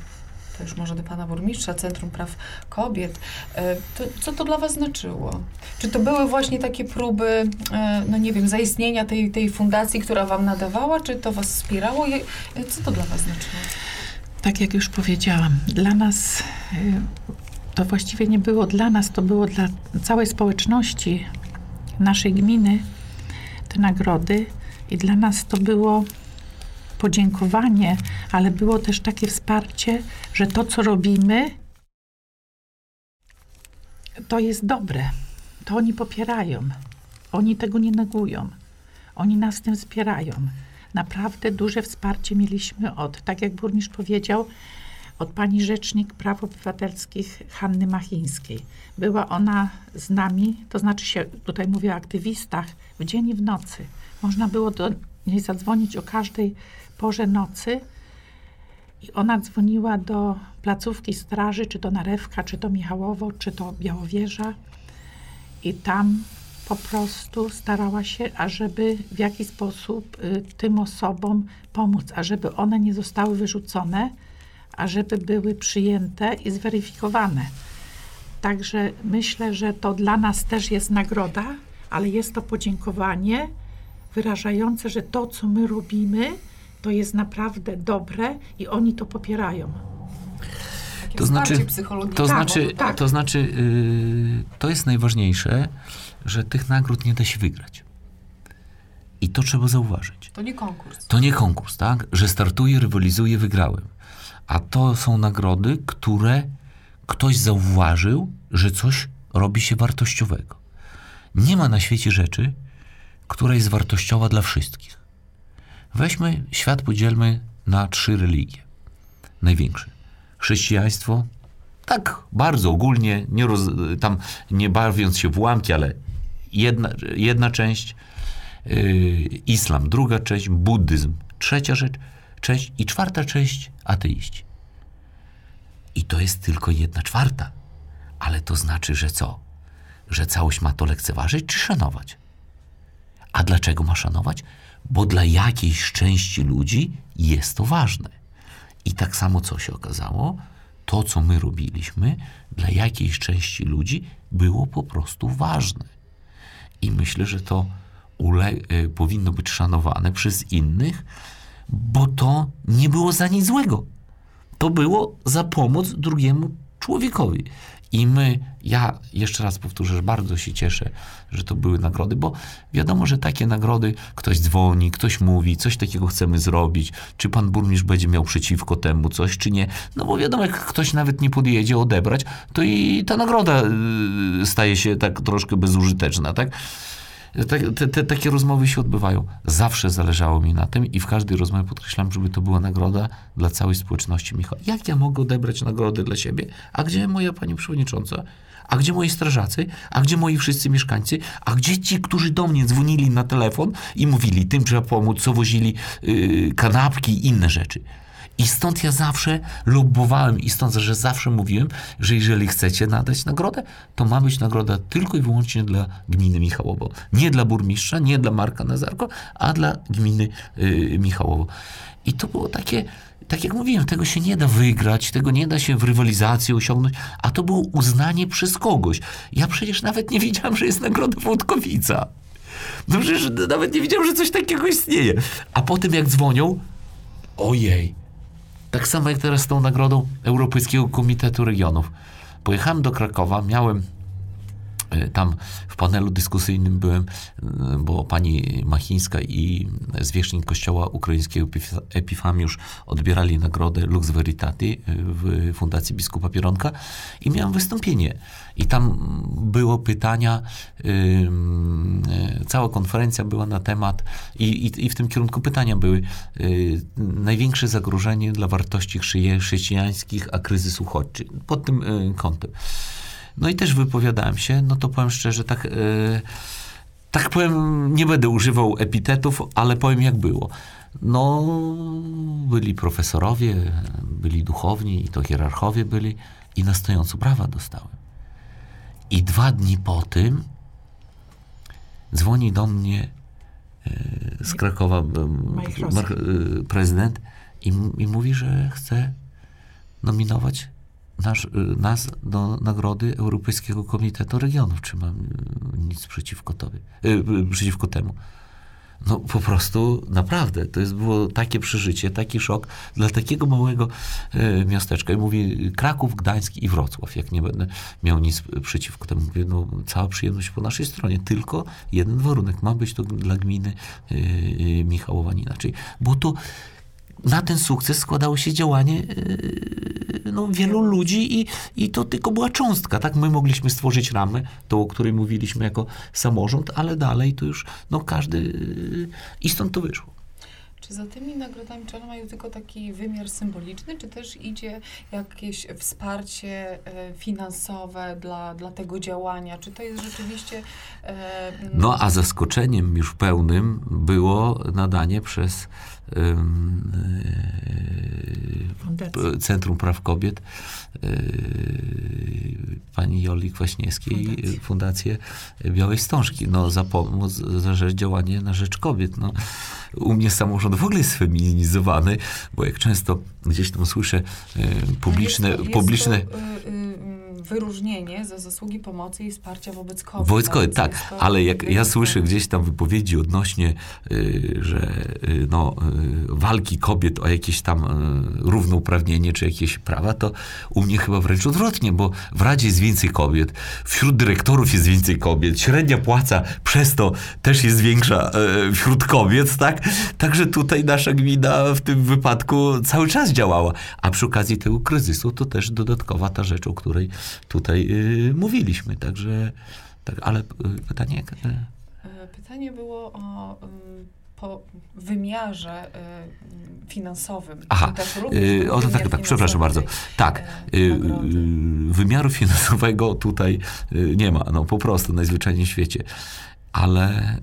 to już może do pana burmistrza, Centrum Praw Kobiet. E, To, co to dla was znaczyło? Czy to były właśnie takie próby, e, no nie wiem, zaistnienia tej, tej fundacji, która wam nadawała, czy to was wspierało? E, Co to dla was znaczyło? Tak jak już powiedziałam, dla nas to właściwie nie było dla nas, to było dla całej społeczności naszej gminy te nagrody i dla nas to było podziękowanie, ale było też takie wsparcie, że to, co robimy, to jest dobre. To oni popierają. Oni tego nie negują. Oni nas tym wspierają. Naprawdę duże wsparcie mieliśmy od, tak jak burmistrz powiedział, od pani rzecznik praw obywatelskich Hanny Machińskiej. Była ona z nami, to znaczy się, tutaj mówię o aktywistach, w dzień i w nocy. Można było do niej zadzwonić o każdej porze nocy i ona dzwoniła do placówki straży, czy to Narewka, czy to Michałowo, czy to Białowieża i tam po prostu starała się, ażeby w jakiś sposób y, tym osobom pomóc, ażeby one nie zostały wyrzucone, ażeby były przyjęte i zweryfikowane. Także myślę, że to dla nas też jest nagroda, ale jest to podziękowanie wyrażające, że to, co my robimy, to jest naprawdę dobre i oni to popierają. To znaczy-. To Tak, znaczy, tak. to, znaczy yy, to jest najważniejsze, że tych nagród nie da się wygrać. I to trzeba zauważyć. To nie konkurs. To nie konkurs, tak? Że startuję, rywalizuję, wygrałem. A to są nagrody, które ktoś zauważył, że coś robi się wartościowego. Nie ma na świecie rzeczy, która jest wartościowa dla wszystkich. Weźmy świat, podzielmy na trzy religie. Największe. Chrześcijaństwo, tak bardzo ogólnie, nie roz, tam nie bawiąc się w łamki, ale jedna, jedna część, yy, islam, druga część, buddyzm, trzecia rzecz, część i czwarta część ateiści. I to jest tylko jedna czwarta. Ale to znaczy, że co? Że całość ma to lekceważyć czy szanować? A dlaczego ma szanować? Bo dla jakiejś części ludzi jest to ważne. I tak samo co się okazało? To, co my robiliśmy, dla jakiejś części ludzi było po prostu ważne. I myślę, że to ule- y, powinno być szanowane przez innych, bo to nie było za nic złego. To było za pomoc drugiemu człowiekowi. I my, ja jeszcze raz powtórzę, że bardzo się cieszę, że to były nagrody, bo wiadomo, że takie nagrody ktoś dzwoni, ktoś mówi, coś takiego chcemy zrobić, czy pan burmistrz będzie miał przeciwko temu coś, czy nie. No bo wiadomo, jak ktoś nawet nie podjedzie odebrać, to i ta nagroda y, staje się tak troszkę bezużyteczna, tak? Tak, te, te, takie rozmowy się odbywają. Zawsze zależało mi na tym i w każdej rozmowie podkreślam, żeby to była nagroda dla całej społeczności Michała. Jak ja mogę odebrać nagrodę dla siebie? A gdzie moja pani przewodnicząca? A gdzie moi strażacy? A gdzie moi wszyscy mieszkańcy? A gdzie ci, którzy do mnie dzwonili na telefon i mówili, tym trzeba pomóc, co wozili yy, kanapki i inne rzeczy. I stąd ja zawsze lobbowałem i stąd, że zawsze mówiłem, że jeżeli chcecie nadać nagrodę, to ma być nagroda tylko i wyłącznie dla gminy Michałowo. Nie dla burmistrza, nie dla Marka Nazarko, a dla gminy y, Michałowo. I to było takie, tak jak mówiłem, tego się nie da wygrać, tego nie da się w rywalizacji osiągnąć, a to było uznanie przez kogoś. Ja przecież nawet nie wiedziałem, że jest nagroda Włodkowica. No przecież nawet nie wiedziałem, że coś takiego istnieje. A potem jak dzwonią, ojej, tak samo jak teraz z tą nagrodą Europejskiego Komitetu Regionów. Pojechałem do Krakowa, miałem Tam w panelu dyskusyjnym byłem, e, bo pani Machińska i zwierzchnik Kościoła Ukraińskiego Epif- Epifamiusz odbierali nagrodę Lux Veritati e, w Fundacji Biskupa Pieronka i miałem wystąpienie. I tam było pytania, cała konferencja była na temat i, i, i w tym kierunku pytania były y, największe zagrożenie dla wartości chrześcijańskich, a kryzys uchodźczy. Pod tym y, kątem. No i też wypowiadałem się, no to powiem szczerze, tak, e, tak powiem, nie będę używał epitetów, ale powiem jak było. No, byli profesorowie, byli duchowni, i to hierarchowie byli i na stojąco brawa dostałem. I dwa dni po tym dzwoni do mnie e, z Krakowa e, prezydent i, i mówi, że chce nominować nasz, y, nas do Nagrody Europejskiego Komitetu Regionów. Czy mam y, nic przeciwko tobie, y, przeciwko temu? No po prostu naprawdę, to jest było takie przeżycie, taki szok dla takiego małego miasteczka. I mówi Kraków, Gdańsk i Wrocław, jak nie będę miał nic przeciwko temu. Mówię, no cała przyjemność po naszej stronie, tylko jeden warunek, ma być to dla gminy Michałowa nie inaczej. Bo to na ten sukces składało się działanie e, no, wielu ludzi i, i to tylko była cząstka, tak? My mogliśmy stworzyć ramę, tą, o której mówiliśmy jako samorząd, ale dalej to już no, każdy e, i stąd to wyszło. Czy za tymi nagrodami, czy one mają tylko taki wymiar symboliczny, czy też idzie jakieś wsparcie e, finansowe dla, dla tego działania? Czy to jest rzeczywiście... e, No a zaskoczeniem już pełnym było nadanie przez e, p- Centrum Praw Kobiet e, pani Joli Kwaśniewskiej Fundacji. e, Fundację Białej Wstążki no, za pomoc, za rzecz działanie na rzecz kobiet. No, u mnie samorząd w ogóle jest feminizowany, bo jak często gdzieś tam słyszę e, publiczne, jest to, publiczne Jest to, y, y, wyróżnienie za zasługi pomocy i wsparcia wobec kobiet. Wobec kobiet, tak, to ale jak ja słyszę gdzieś tam wypowiedzi odnośnie, y, że y, no, y, walki kobiet o jakieś tam y, równouprawnienie czy jakieś prawa, to u mnie chyba wręcz odwrotnie, bo w Radzie jest więcej kobiet, wśród dyrektorów jest więcej kobiet, średnia płaca przez to też jest większa y, wśród kobiet, tak? Także tutaj nasza gmina w tym wypadku cały czas działała, a przy okazji tego kryzysu to też dodatkowa ta rzecz, o której tutaj y, mówiliśmy, także tak, ale y, pytanie y, E, Pytanie było o ym, po wymiarze y, finansowym. Aha, y, o wymiar tak, tak, przepraszam bardzo. Tak, y, wymiaru [LAUGHS] finansowego tutaj nie ma, no po prostu najzwyczajniej w świecie. Ale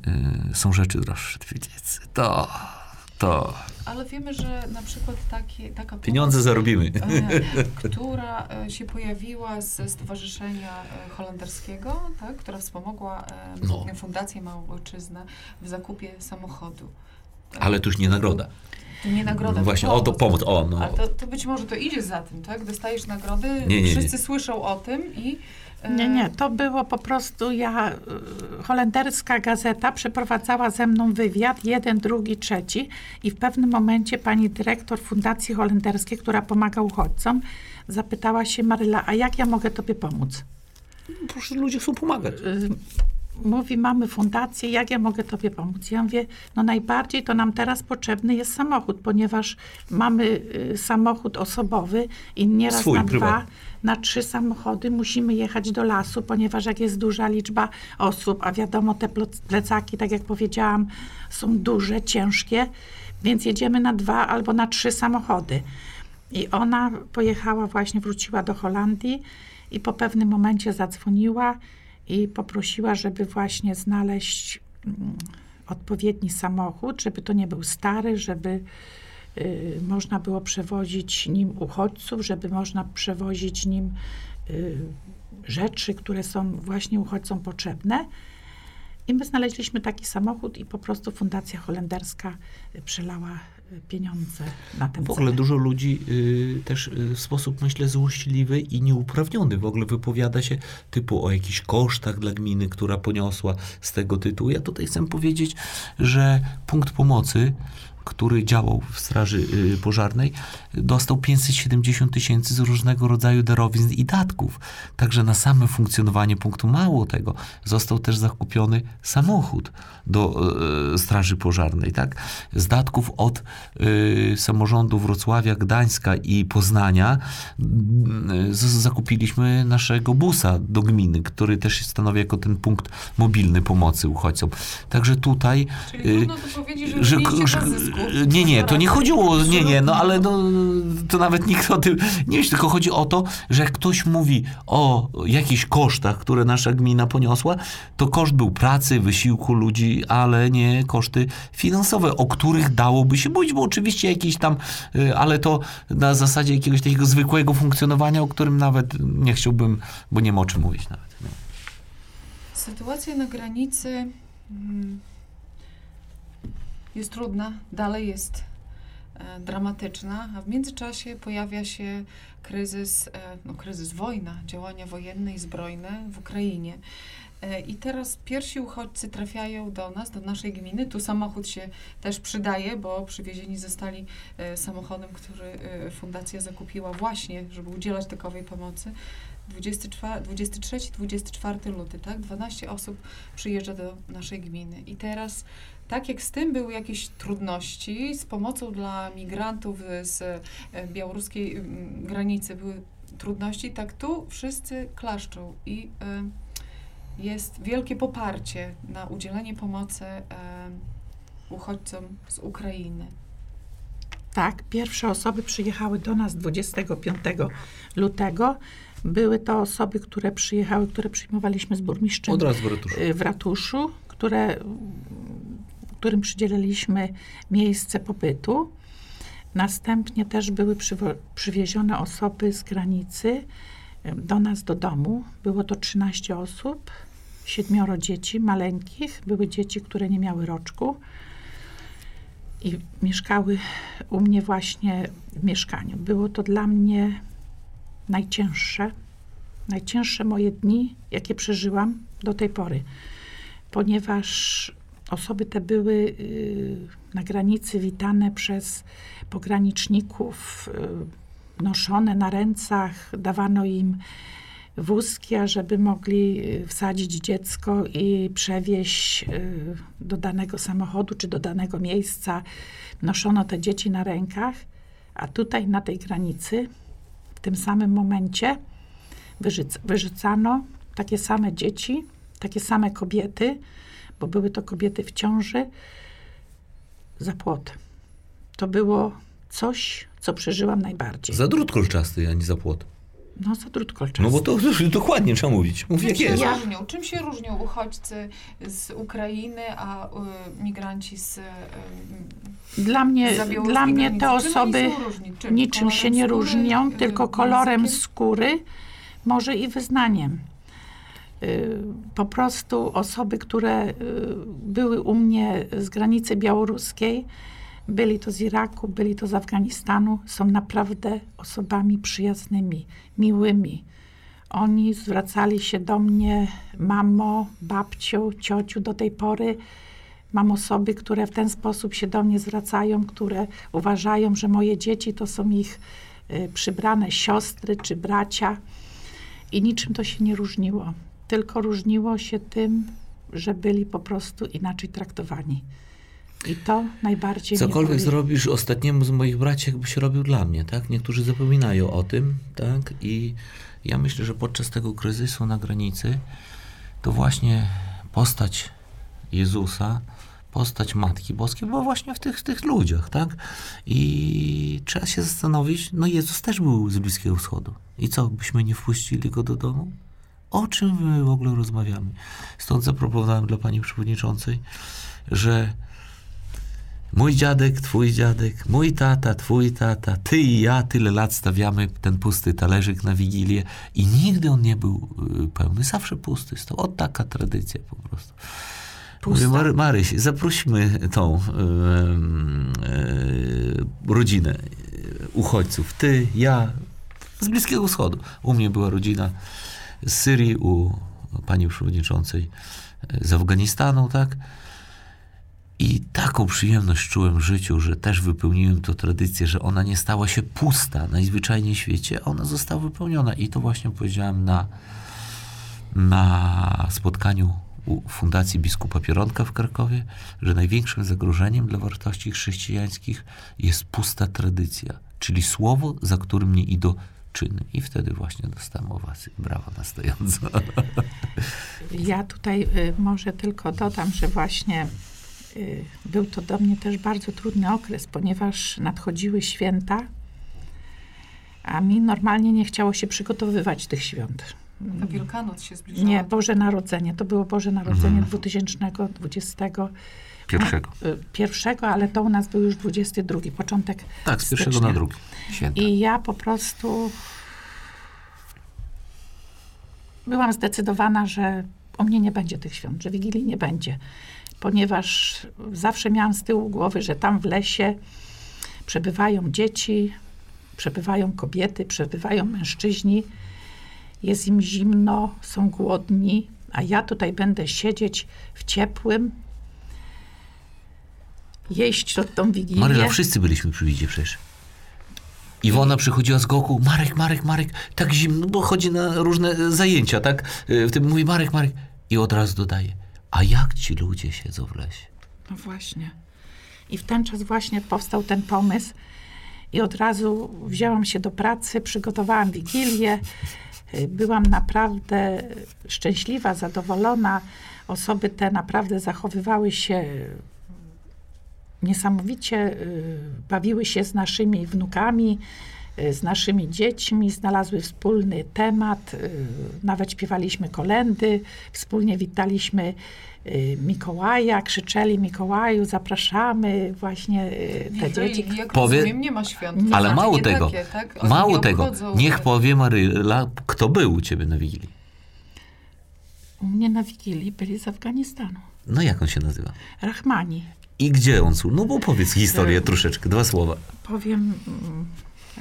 są rzeczy droższe, Twidziec. To, to Ale wiemy, że na przykład takie, taka pieniądze pomoc, zarobimy. e, która e, się pojawiła ze Stowarzyszenia e, Holenderskiego, tak, która wspomogła No. Fundację Małojczyznę w zakupie samochodu. Ale to już nie nagroda. To nie nagroda, No właśnie, to o, to pomoc, o, no. Ale to, to być może to idzie za tym, tak? Dostajesz nagrody, Nie, nie, nie. wszyscy słyszą o tym i... e, Nie, nie, to było po prostu ja, y, holenderska gazeta przeprowadzała ze mną wywiad, jeden, drugi, trzeci i w pewnym momencie pani dyrektor Fundacji Holenderskiej, która pomaga uchodźcom, zapytała się Maryla, a jak ja mogę tobie pomóc? Proszę, ludzie chcą pomagać. Y, Mówi, mamy fundację, jak ja mogę tobie pomóc? Ja mówię, no najbardziej to nam teraz potrzebny jest samochód, ponieważ mamy samochód osobowy i nieraz Swój, na dwa, prywatny. Na trzy samochody musimy jechać do lasu, ponieważ jak jest duża liczba osób, a wiadomo, te plecaki, tak jak powiedziałam, są duże, ciężkie, więc jedziemy na dwa albo na trzy samochody. I ona pojechała, właśnie wróciła do Holandii i po pewnym momencie zadzwoniła i poprosiła, żeby właśnie znaleźć mm, odpowiedni samochód, żeby to nie był stary, żeby można było przewozić nim uchodźców, żeby można przewozić nim y, rzeczy, które są właśnie uchodźcom potrzebne. I my znaleźliśmy taki samochód i po prostu Fundacja Holenderska y, przelała pieniądze na ten W ogóle cel. dużo ludzi y, też y, w sposób, myślę, złośliwy i nieuprawniony w ogóle wypowiada się typu o jakichś kosztach dla gminy, która poniosła z tego tytułu. Ja tutaj chcę powiedzieć, że punkt pomocy który działał w Straży y, Pożarnej, dostał 570 tysięcy z różnego rodzaju darowizn i datków. Także na same funkcjonowanie punktu mało tego, został też zakupiony samochód do y, Straży Pożarnej. Tak? Z datków od y, samorządu Wrocławia, Gdańska i Poznania y, zakupiliśmy naszego busa do gminy, który też stanowi jako ten punkt mobilny pomocy uchodźcom. Także tutaj Czyli trudno tu powiedzieć, że, że, że, zysku. nie, nie, to nie chodziło, nie, nie, no ale no, to nawet nikt o tym nie myśli, tylko chodzi o to, że jak ktoś mówi o jakichś kosztach, które nasza gmina poniosła, to koszt był pracy, wysiłku ludzi, ale nie koszty finansowe, o których dałoby się mówić, bo oczywiście jakieś tam, y, ale to na zasadzie jakiegoś takiego zwykłego funkcjonowania, o którym nawet nie chciałbym, bo nie ma o czym mówić nawet. Sytuacja na granicy mm, jest trudna, dalej jest e, dramatyczna, a w międzyczasie pojawia się kryzys, e, no kryzys wojna, działania wojenne i zbrojne w Ukrainie. E, I teraz pierwsi uchodźcy trafiają do nas, do naszej gminy. Tu samochód się też przydaje, bo przywiezieni zostali samochodem, który fundacja zakupiła właśnie, żeby udzielać takowej pomocy. 23-24 luty, tak? 12 osób przyjeżdża do naszej gminy. I teraz, tak jak z tym były jakieś trudności, z pomocą dla migrantów z e, białoruskiej granicy były trudności, tak tu wszyscy klaszczą i e, jest wielkie poparcie na udzielenie pomocy e, uchodźcom z Ukrainy. Tak, pierwsze osoby przyjechały do nas 25 lutego. Były to osoby, które przyjechały, które przyjmowaliśmy z burmistrzem Od razu w ratuszu. y, w ratuszu, które, którym przydzieliliśmy miejsce pobytu. Następnie też były przywiezione osoby z granicy do nas do domu. Było to 13 osób, siedmioro dzieci maleńkich. Były dzieci, które nie miały roczku i mieszkały u mnie właśnie w mieszkaniu. Było to dla mnie najcięższe, najcięższe moje dni, jakie przeżyłam do tej pory, ponieważ osoby te były y, na granicy witane przez pograniczników, y, noszone na rękach, dawano im wózki, ażeby mogli y, wsadzić dziecko i przewieźć do danego samochodu czy do danego miejsca. Noszono te dzieci na rękach, a tutaj na tej granicy w tym samym momencie wyrzuc- wyrzucano takie same dzieci, takie same kobiety, bo były to kobiety w ciąży, za płot. To było coś, co przeżyłam najbardziej. Za drut kolczasty, a nie za płot. No, za drut kolczasty. No bo to, to dokładnie trzeba mówić. Mów Czym jak się, jest. Różnią, czym się różnią uchodźcy z Ukrainy, a y, migranci z, y, Dla mnie, dla mnie te osoby niczym się Kolorem nie różnią, y, tylko kolorem językiem? skóry, może i wyznaniem. Y, Po prostu osoby, które y, były u mnie z granicy białoruskiej, byli to z Iraku, byli to z Afganistanu, są naprawdę osobami przyjaznymi, miłymi. Oni zwracali się do mnie, mamo, babciu, ciociu do tej pory. Mam osoby, które w ten sposób się do mnie zwracają, które uważają, że moje dzieci to są ich y, przybrane siostry czy bracia. I niczym to się nie różniło. Tylko różniło się tym, że byli po prostu inaczej traktowani. I to najbardziej Cokolwiek zrobisz ostatniemu z moich braci, jakby się robił dla mnie, tak? Niektórzy zapominają o tym, tak? I ja myślę, że podczas tego kryzysu na granicy to właśnie postać Jezusa, postać Matki Boskiej była właśnie w tych, w tych ludziach, tak? I trzeba się zastanowić, no Jezus też był z Bliskiego Wschodu. I co, byśmy nie wpuścili go do domu? O czym my w ogóle rozmawiamy? Stąd zaproponowałem dla pani przewodniczącej, że Mój dziadek, twój dziadek, mój tata, twój tata, ty i ja tyle lat stawiamy ten pusty talerzyk na Wigilię i nigdy on nie był y, pełny, zawsze pusty stał. O taka tradycja po prostu. Mówię. Mary, Maryś, zaprośmy tą y, rodzinę e, uchodźców. Ty, ja, z Bliskiego Wschodu. U mnie była rodzina z Syrii, u pani przewodniczącej z Afganistanu, tak? I taką przyjemność czułem w życiu, że też wypełniłem tę tradycję, że ona nie stała się pusta najzwyczajniej w świecie, ona została wypełniona. I to właśnie powiedziałem na, na spotkaniu u Fundacji Biskupa Pieronka w Krakowie, że największym zagrożeniem dla wartości chrześcijańskich jest pusta tradycja, czyli słowo, za którym nie idą czyny. I wtedy właśnie dostałem owację. Brawo na stojąco. [LAUGHS] Ja tutaj y, może tylko dodam, że właśnie y, był to do mnie też bardzo trudny okres, ponieważ nadchodziły święta, a mi normalnie nie chciało się przygotowywać tych świąt. To Wielkanoc się zbliżała. Nie, Boże Narodzenie. To było Boże Narodzenie Mhm. 2020 Pierwszego. y, pierwszego, ale to u nas był już 22, początek Tak, z pierwszego stycznia. na drugi. Święta. I ja po prostu byłam zdecydowana, że u mnie nie będzie tych świąt, że Wigilii nie będzie. Ponieważ zawsze miałam z tyłu głowy, że tam w lesie przebywają dzieci, przebywają kobiety, przebywają mężczyźni. Jest im zimno, są głodni, a ja tutaj będę siedzieć w ciepłym, jeść to tą Wigilię. Maryla, wszyscy byliśmy przy widzie przecież. Iwona przychodziła z goku, Marek, Marek, Marek, tak zimno, bo chodzi na różne zajęcia, tak? Y, W tym mówi Marek, Marek. I od razu dodaje, a jak ci ludzie siedzą w lesie? No właśnie. I w ten czas właśnie powstał ten pomysł. I od razu wzięłam się do pracy, przygotowałam wigilię. Y, Byłam naprawdę szczęśliwa, zadowolona. Osoby te naprawdę zachowywały się niesamowicie, y, bawiły się z naszymi wnukami, y, z naszymi dziećmi, znalazły wspólny temat, y, nawet śpiewaliśmy kolendy, wspólnie witaliśmy Mikołaja, krzyczeli Mikołaju, zapraszamy właśnie te dzieci. jak Powie- rozumiem, nie ma świąt. To Ale znaczy mało nie tego, Takie, tak? Mało nie tego, obchodzą, niech tak. powie Maryla, kto był u ciebie na Wigilii. U mnie na Wigilii byli z Afganistanu. No jak on się nazywa? Rahmani. I gdzie on służył? No bo powiedz historię troszeczkę, dwa słowa. Powiem, mm,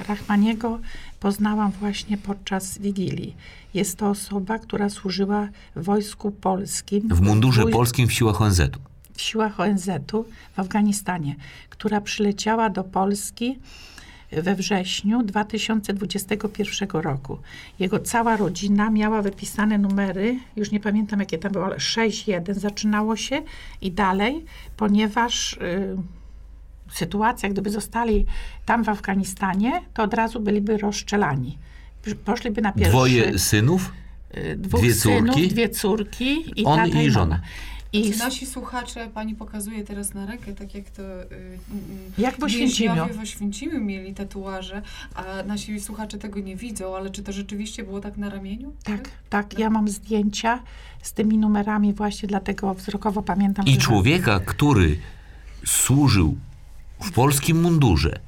Rachmaniego poznałam właśnie podczas Wigilii. Jest to osoba, która służyła w Wojsku Polskim. W mundurze polskim w siłach ONZ-u. w siłach ONZ-u w Afganistanie, która przyleciała do Polski we wrześniu 2021 roku. Jego cała rodzina miała wypisane numery, już nie pamiętam jakie tam było, ale 6-1 zaczynało się i dalej, ponieważ y, sytuacja, gdyby zostali tam w Afganistanie, to od razu byliby rozstrzelani. Poszliby na pierwszy... Dwoje synów, y, dwóch dwie synów, córki? dwie córki i On i i żona. I Czy nasi słuchacze, pani pokazuje teraz na rękę, tak jak to y, y, Jak w Oświęcimiu. więźniowie w Oświęcimiu mieli tatuaże, a nasi słuchacze tego nie widzą, ale czy to rzeczywiście było tak na ramieniu? Tak, tak. Ja mam zdjęcia z tymi numerami właśnie, dlatego wzrokowo pamiętam. I człowieka, który służył w polskim mundurze,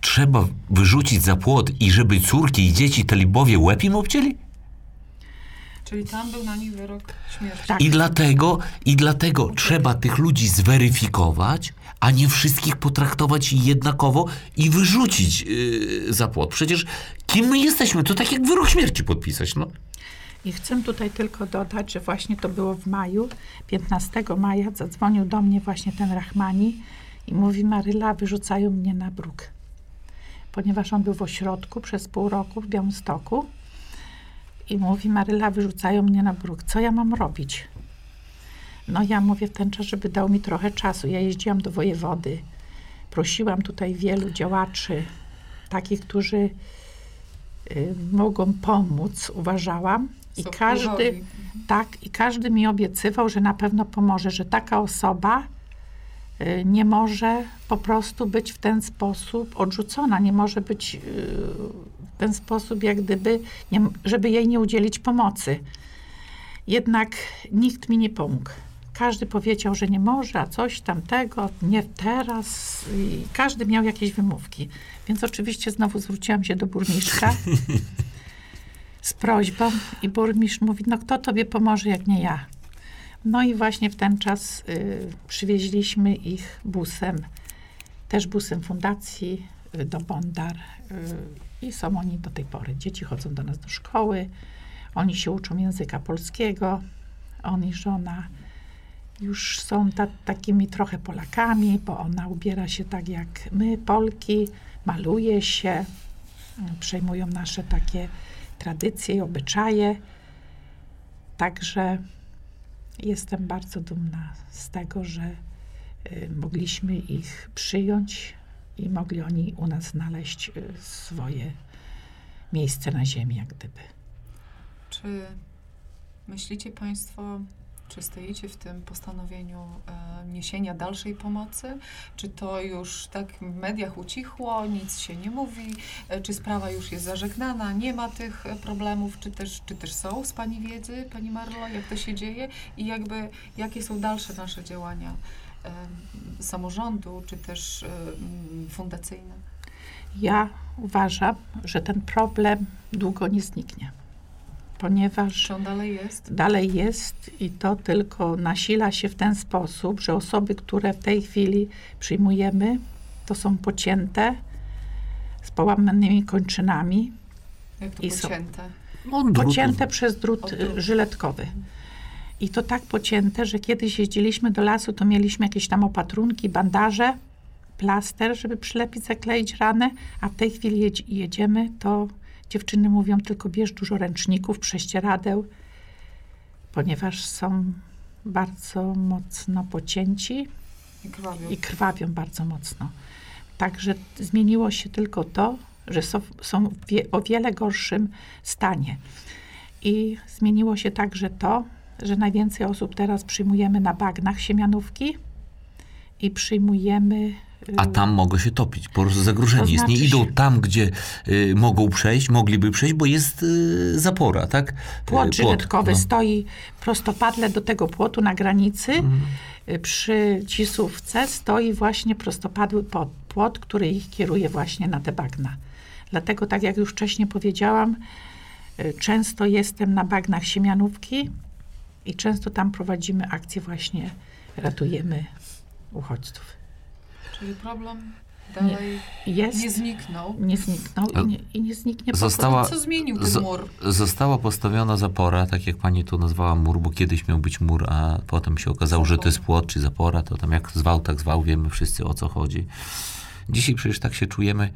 trzeba wyrzucić za płot i żeby córki i dzieci talibowie łeb im obcięli? Czyli tam był na nich wyrok śmierci. Tak. I dlatego, I dlatego trzeba tych ludzi zweryfikować, a nie wszystkich potraktować jednakowo i wyrzucić yy, za płot. Przecież kim my jesteśmy? To tak jak wyrok śmierci podpisać, no. I chcę tutaj tylko dodać, że właśnie to było w maju, 15 maja, zadzwonił do mnie właśnie ten Rahmani i mówi, Maryla, wyrzucają mnie na bruk. Ponieważ on był w ośrodku przez pół roku w Białymstoku i mówi, Maryla, wyrzucają mnie na bruk. Co ja mam robić? No ja mówię w ten czas, żeby dał mi trochę czasu. Ja jeździłam do wojewody. Prosiłam tutaj wielu działaczy, takich, którzy y, mogą pomóc, uważałam. I każdy, wpływowi. tak, i każdy mi obiecywał, że na pewno pomoże, że taka osoba y, nie może po prostu być w ten sposób odrzucona, nie może być y, ten sposób, jak gdyby, nie, żeby jej nie udzielić pomocy. Jednak nikt mi nie pomógł. Każdy powiedział, że nie może, a coś tamtego, nie teraz. I każdy miał jakieś wymówki. Więc oczywiście znowu zwróciłam się do burmistrza [LAUGHS] z prośbą i burmistrz mówi, no kto tobie pomoże, jak nie ja. No i właśnie w ten czas y, przywieźliśmy ich busem też busem fundacji y, do Bondar y, i są oni do tej pory. Dzieci chodzą do nas do szkoły, oni się uczą języka polskiego, on i żona już są ta, takimi trochę Polakami, bo ona ubiera się tak jak my, Polki, maluje się, przejmują nasze takie tradycje i obyczaje. Także jestem bardzo dumna z tego, że y, mogliśmy ich przyjąć i mogli oni u nas znaleźć y, swoje miejsce na ziemi, jak gdyby. Czy myślicie Państwo, czy stoicie w tym postanowieniu e, niesienia dalszej pomocy? Czy to już tak w mediach ucichło, nic się nie mówi? E, czy sprawa już jest zażegnana, nie ma tych e, problemów? Czy też, czy też są z Pani wiedzy, Pani Marlo, jak to się dzieje? I jakby, jakie są dalsze nasze działania samorządu, czy też fundacyjne? Ja uważam, że ten problem długo nie zniknie, ponieważ Czy on dalej jest? dalej jest i to tylko nasila się w ten sposób, że osoby, które w tej chwili przyjmujemy, to są pocięte z połamanymi kończynami, Jak to I są- pocięte? Pocięte przez drut żyletkowy. I to tak pocięte, że kiedyś jeździliśmy do lasu, to mieliśmy jakieś tam opatrunki, bandaże, plaster, żeby przylepić, zakleić ranę, a w tej chwili jedziemy, to dziewczyny mówią tylko bierz dużo ręczników, prześcieradeł, ponieważ są bardzo mocno pocięci I krwawią. i krwawią bardzo mocno. Także zmieniło się tylko to, że są, są w wie, o wiele gorszym stanie. I zmieniło się także to, że najwięcej osób teraz przyjmujemy na bagnach siemianówki i przyjmujemy. y, A tam mogą się topić, po prostu zagrożeni To jest. Nie znaczy idą tam, gdzie y, mogą przejść, mogliby przejść, bo jest y, zapora, tak? Y, Płot żyletkowy no. stoi prostopadle do tego płotu na granicy. Y, Przy Cisówce stoi właśnie prostopadły po- płot, który ich kieruje właśnie na te bagna. Dlatego, tak jak już wcześniej powiedziałam, y, często jestem na bagnach Siemianówki i często tam prowadzimy akcje właśnie, ratujemy uchodźców. Czyli problem dalej Jest, nie, nie, zniknął. zniknął i nie, i nie zniknie po Została, Co zmienił ten zo- mur? została postawiona zapora, tak jak pani tu nazwała mur, bo kiedyś miał być mur, a potem się okazało, że to jest płot czy zapora, to tam jak zwał, tak zwał, wiemy wszyscy o co chodzi. Dzisiaj przecież tak się czujemy,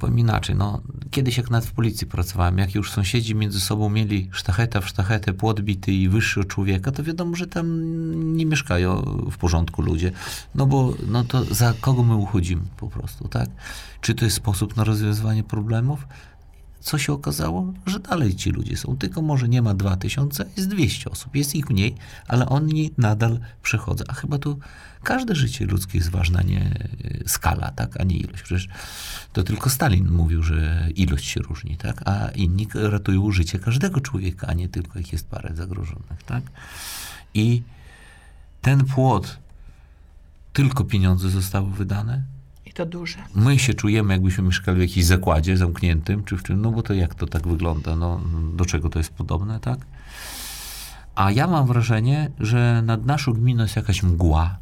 powiem inaczej, no kiedyś jak nawet w policji pracowałem, jak już sąsiedzi między sobą mieli sztacheta w sztachetę, płot bity i wyższy od człowieka, to wiadomo, że tam nie mieszkają w porządku ludzie, no bo no to za kogo my uchodzimy po prostu, tak? Czy to jest sposób na rozwiązywanie problemów? Co się okazało, że dalej ci ludzie są. Tylko może nie ma 2000, jest 200 osób, jest ich mniej, ale oni nadal przechodzą. A chyba tu każde życie ludzkie jest ważna, nie e, skala, tak, a nie ilość. Przecież to tylko Stalin mówił, że ilość się różni, tak, a inni ratują życie każdego człowieka, a nie tylko ich jest parę zagrożonych, tak. I ten płot, tylko pieniądze zostały wydane, I to duże. my się czujemy, jakbyśmy mieszkali w jakimś zakładzie zamkniętym, czy w czym, no bo to jak to tak wygląda, no do czego to jest podobne, tak? A ja mam wrażenie, że nad naszą gminą jest jakaś mgła,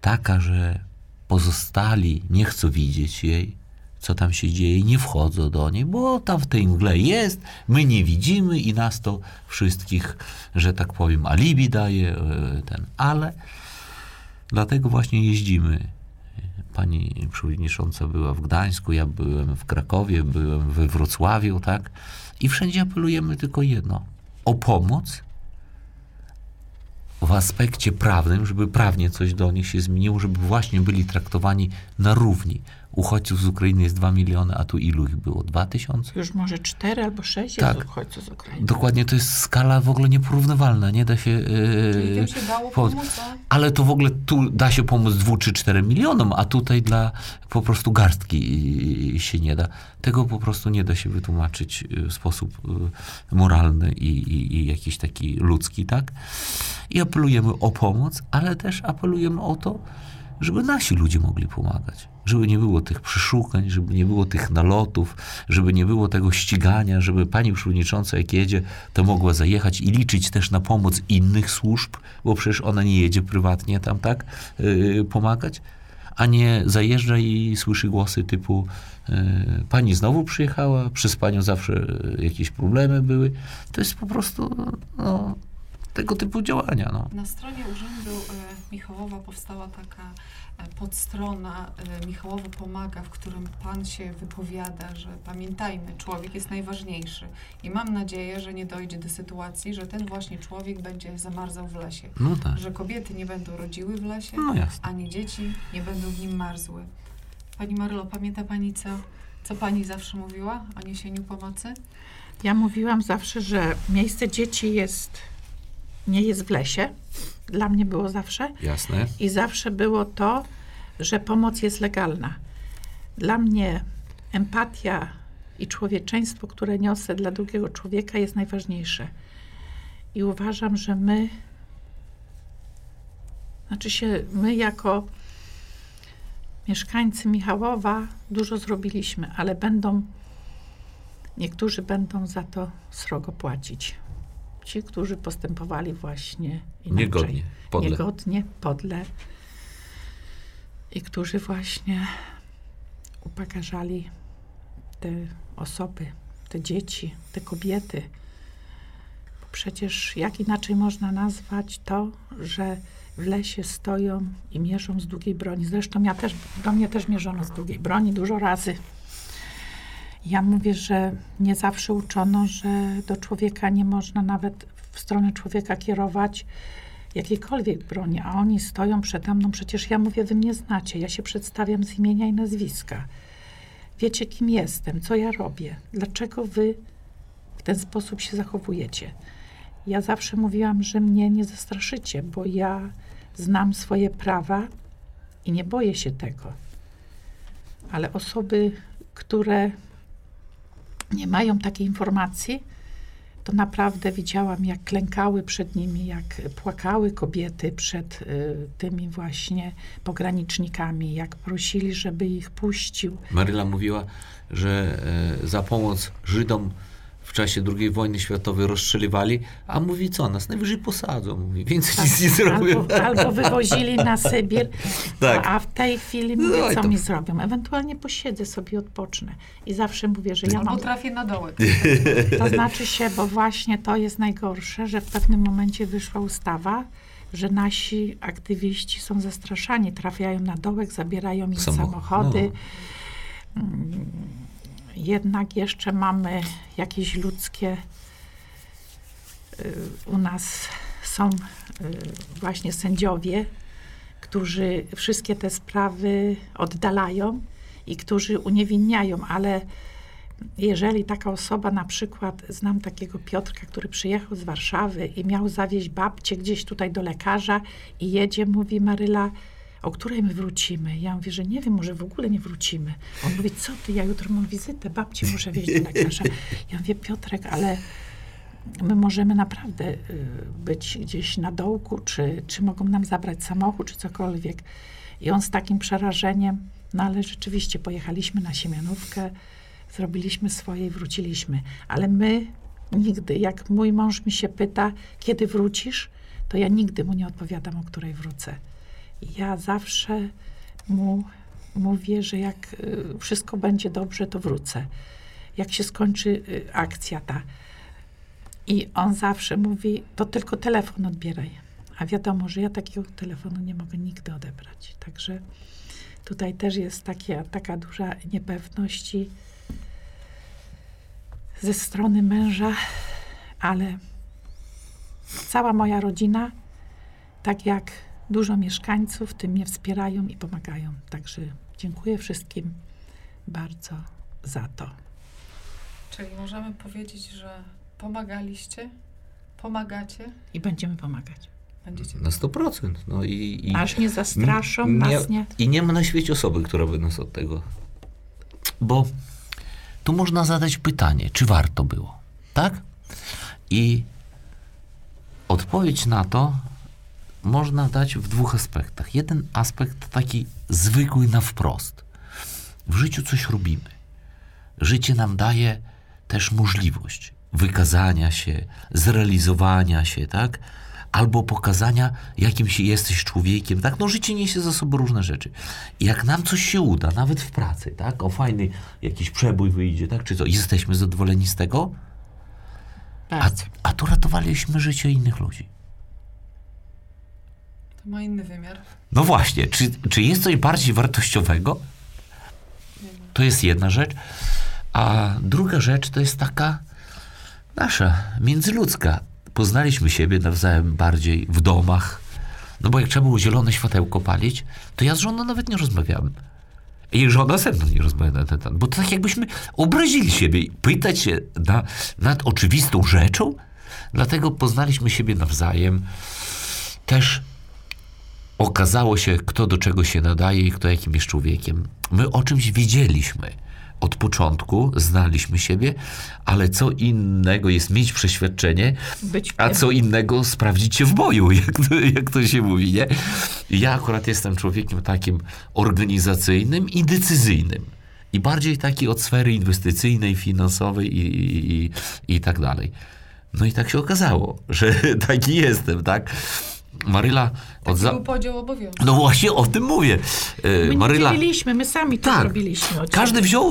taka, że pozostali nie chcą widzieć jej, co tam się dzieje, nie wchodzą do niej, bo tam w tej mgle jest, my nie widzimy i nas to wszystkich, że tak powiem, alibi daje, e, ten, ale dlatego właśnie jeździmy Pani przewodnicząca była w Gdańsku, ja byłem w Krakowie, byłem we Wrocławiu, tak? I wszędzie apelujemy tylko jedno: o pomoc w aspekcie prawnym, żeby prawnie coś do nich się zmieniło, żeby właśnie byli traktowani na równi. Uchodźców z Ukrainy jest 2 miliony, a tu ilu ich było? 2 tysiące? Już może cztery albo sześć Tak. jest uchodźców z Ukrainy. Dokładnie, to jest skala w ogóle nieporównywalna, nie da się... Yy, się dało pod- pomóc, a ale to w ogóle tu da się pomóc dwu czy czterem milionom, a tutaj dla po prostu garstki się nie da. Tego po prostu nie da się wytłumaczyć y, w sposób y, moralny i, i, i jakiś taki ludzki, tak? I apelujemy o pomoc, ale też apelujemy o to, żeby nasi ludzie mogli pomagać. Żeby nie było tych przeszukań, żeby nie było tych nalotów, żeby nie było tego ścigania, żeby pani przewodnicząca jak jedzie, to mogła zajechać i liczyć też na pomoc innych służb, bo przecież ona nie jedzie prywatnie tam, tak, yy, pomagać. a nie zajeżdża i słyszy głosy typu e, pani znowu przyjechała, przez panią zawsze jakieś problemy były. To jest po prostu no, tego typu działania. No. Na stronie Urzędu e, Michałowa powstała taka podstrona e, Michałowo Pomaga, w którym Pan się wypowiada, że pamiętajmy, człowiek jest najważniejszy. I mam nadzieję, że nie dojdzie do sytuacji, że ten właśnie człowiek będzie zamarzał w lesie. No tak. Że kobiety nie będą rodziły w lesie, No ani dzieci nie będą w nim marzły. Pani Marylo, pamięta Pani, co, co Pani zawsze mówiła o niesieniu pomocy? Ja mówiłam zawsze, że miejsce dzieci jest, nie jest w lesie. Dla mnie było zawsze. Jasne. I zawsze było to, że pomoc jest legalna. Dla mnie empatia i człowieczeństwo, które niosę dla drugiego człowieka, jest najważniejsze. I uważam, że my, znaczy się, my jako mieszkańcy Michałowa dużo zrobiliśmy, ale będą, niektórzy będą za to srogo płacić. Ci, którzy postępowali właśnie inaczej Niegodnie, podle. niegodnie, podle i którzy właśnie upokarzali te osoby, te dzieci, te kobiety. Bo przecież jak inaczej można nazwać to, że w lesie stoją i mierzą z długiej broni. Zresztą ja też, do mnie też mierzono z długiej broni dużo razy. Ja mówię, że nie zawsze uczono, że do człowieka nie można nawet w stronę człowieka kierować jakiejkolwiek broni, a oni stoją przede mną. Przecież ja mówię, wy mnie znacie, ja się przedstawiam z imienia i nazwiska. Wiecie, kim jestem, co ja robię, dlaczego wy w ten sposób się zachowujecie. Ja zawsze mówiłam, że mnie nie zastraszycie, bo ja znam swoje prawa i nie boję się tego. Ale osoby, które nie mają takiej informacji, to naprawdę widziałam, jak klękały przed nimi, jak płakały kobiety przed y, tymi właśnie pogranicznikami, jak prosili, żeby ich puścił. Maryla mówiła, że e, za pomoc Żydom w czasie II wojny światowej rozstrzeliwali, a mówi co, nas najwyżej posadzą, mówi, więcej nic nie zrobią. Albo, albo wywozili na Sybir, [LAUGHS] Tak. a, w tej chwili mówię, No co to- mi zrobią. Ewentualnie posiedzę sobie, odpocznę. I zawsze mówię, że ja Albo mam trafię na dołek. [LAUGHS] [LAUGHS] To znaczy się, bo właśnie to jest najgorsze, że w pewnym momencie wyszła ustawa, że nasi aktywiści są zastraszani, trafiają na dołek, zabierają im Samoch- samochody. no. Jednak jeszcze mamy jakieś ludzkie. y, U nas są y, właśnie sędziowie, którzy wszystkie te sprawy oddalają i którzy uniewinniają, ale jeżeli taka osoba, na przykład, znam takiego Piotrka, który przyjechał z Warszawy i miał zawieźć babcię gdzieś tutaj do lekarza i jedzie, mówi Maryla, o której my wrócimy? Ja mówię, że nie wiem, może w ogóle nie wrócimy. On mówi, co ty, ja jutro mam wizytę, babci muszę wieźć do lekarza. Ja mówię, Piotrek, ale my możemy naprawdę y, być gdzieś na dołku, czy, czy mogą nam zabrać samochód, czy cokolwiek. I on z takim przerażeniem, no ale rzeczywiście pojechaliśmy na Siemianówkę, zrobiliśmy swoje i wróciliśmy. Ale my nigdy, jak mój mąż mi się pyta, kiedy wrócisz, to ja nigdy mu nie odpowiadam, o której wrócę. Ja zawsze mu mówię, że jak y, wszystko będzie dobrze, to wrócę. Jak się skończy y, akcja ta. I on zawsze mówi, to tylko telefon odbieraj. A wiadomo, że ja takiego telefonu nie mogę nigdy odebrać. Także tutaj też jest takie, taka duża niepewność ze strony męża, ale cała moja rodzina, tak jak dużo mieszkańców, tym mnie wspierają i pomagają. Także dziękuję wszystkim bardzo za to. Czyli możemy powiedzieć, że pomagaliście, pomagacie, I będziemy pomagać. będziecie Na 100%. No i, i Aż nie zastraszą nie, nas, nie? I nie ma na świecie osoby, która by nas od tego. Bo tu można zadać pytanie, czy warto było, tak? I odpowiedź na to można dać w dwóch aspektach. Jeden aspekt taki zwykły na wprost. W życiu coś robimy. Życie nam daje też możliwość wykazania się, zrealizowania się, tak? albo pokazania, jakim się jesteś człowiekiem, tak? No życie niesie za sobą różne rzeczy. I jak nam coś się uda, nawet w pracy, tak? O fajny jakiś przebój wyjdzie, tak? Czy co? Jesteśmy zadowoleni z tego? A, a tu ratowaliśmy życie innych ludzi. To ma inny wymiar. No właśnie, czy, czy jest coś bardziej wartościowego? To jest jedna rzecz. A druga rzecz to jest taka nasza, międzyludzka. Poznaliśmy siebie nawzajem bardziej w domach. No bo jak trzeba było zielone światełko palić, to ja z żoną nawet nie rozmawiałem. I żona ze mną nie rozmawia na ten temat. Bo to tak jakbyśmy obrazili siebie. Pytać się na, nad oczywistą rzeczą. Dlatego poznaliśmy siebie nawzajem. Też okazało się, kto do czego się nadaje i kto jakim jest człowiekiem. My o czymś wiedzieliśmy. Od początku znaliśmy siebie, ale co innego jest mieć przeświadczenie, a co innego sprawdzić się w boju, [LAUGHS] jak to, jak to się mówi, nie? Ja akurat jestem człowiekiem takim organizacyjnym i decyzyjnym. I bardziej taki od sfery inwestycyjnej, finansowej i, i, i, i tak dalej. No i tak się okazało, że [LAUGHS] taki jestem, tak? Maryla Taki za... był podział obowiązków. No właśnie o tym mówię. E, My nie Maryla... dzieliliśmy, my sami to Tak. robiliśmy. od Każdy wziął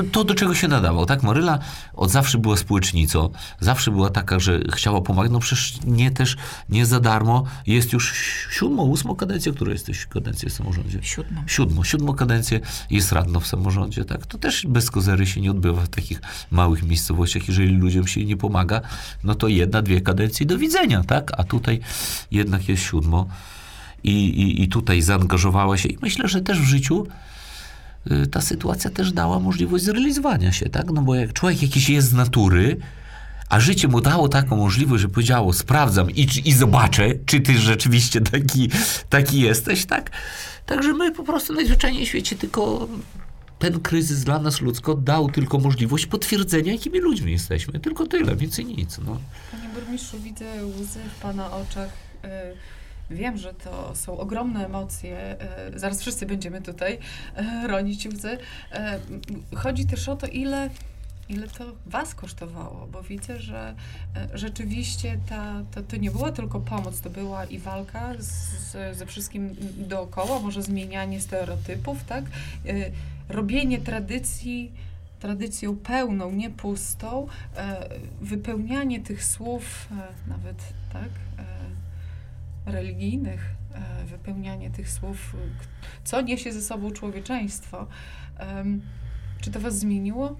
e, to, do czego się nadawał, tak? Maryla od zawsze była społecznicą, zawsze była taka, że chciała pomagać, no przecież nie też, nie za darmo, jest już siódmą, ósmą kadencję, która jesteś kadencję w samorządzie? Siódmą. Siódmą, siódmą kadencję jest radną w samorządzie, tak? To też bez kozery się nie odbywa w takich małych miejscowościach, jeżeli ludziom się nie pomaga, no to jedna, dwie kadencje do widzenia, tak? A tutaj jednak jest siódmo i, i, i tutaj zaangażowała się i myślę, że też w życiu y, ta sytuacja też dała możliwość zrealizowania się, tak? No bo jak człowiek jakiś jest z natury, a życie mu dało taką możliwość, że powiedziało, sprawdzam i, i zobaczę, czy ty rzeczywiście taki, taki jesteś, tak? Także my po prostu najzwyczajniej w świecie tylko ten kryzys dla nas ludzko dał tylko możliwość potwierdzenia, jakimi ludźmi jesteśmy. Tylko tyle, więcej nic. No. Panie burmistrzu, widzę łzy w Pana oczach. E, Wiem, że to są ogromne emocje. e, Zaraz wszyscy będziemy tutaj e, ronić łzy. E, Chodzi też o to, ile, ile to Was kosztowało, bo widzę, że rzeczywiście ta, to, to nie była tylko pomoc, to była i walka z, ze wszystkim dookoła, może zmienianie stereotypów, tak? Robienie tradycji tradycją pełną, nie pustą, wypełnianie tych słów, nawet tak, religijnych, e, wypełnianie tych słów, e, co niesie ze sobą człowieczeństwo. Czy to was zmieniło?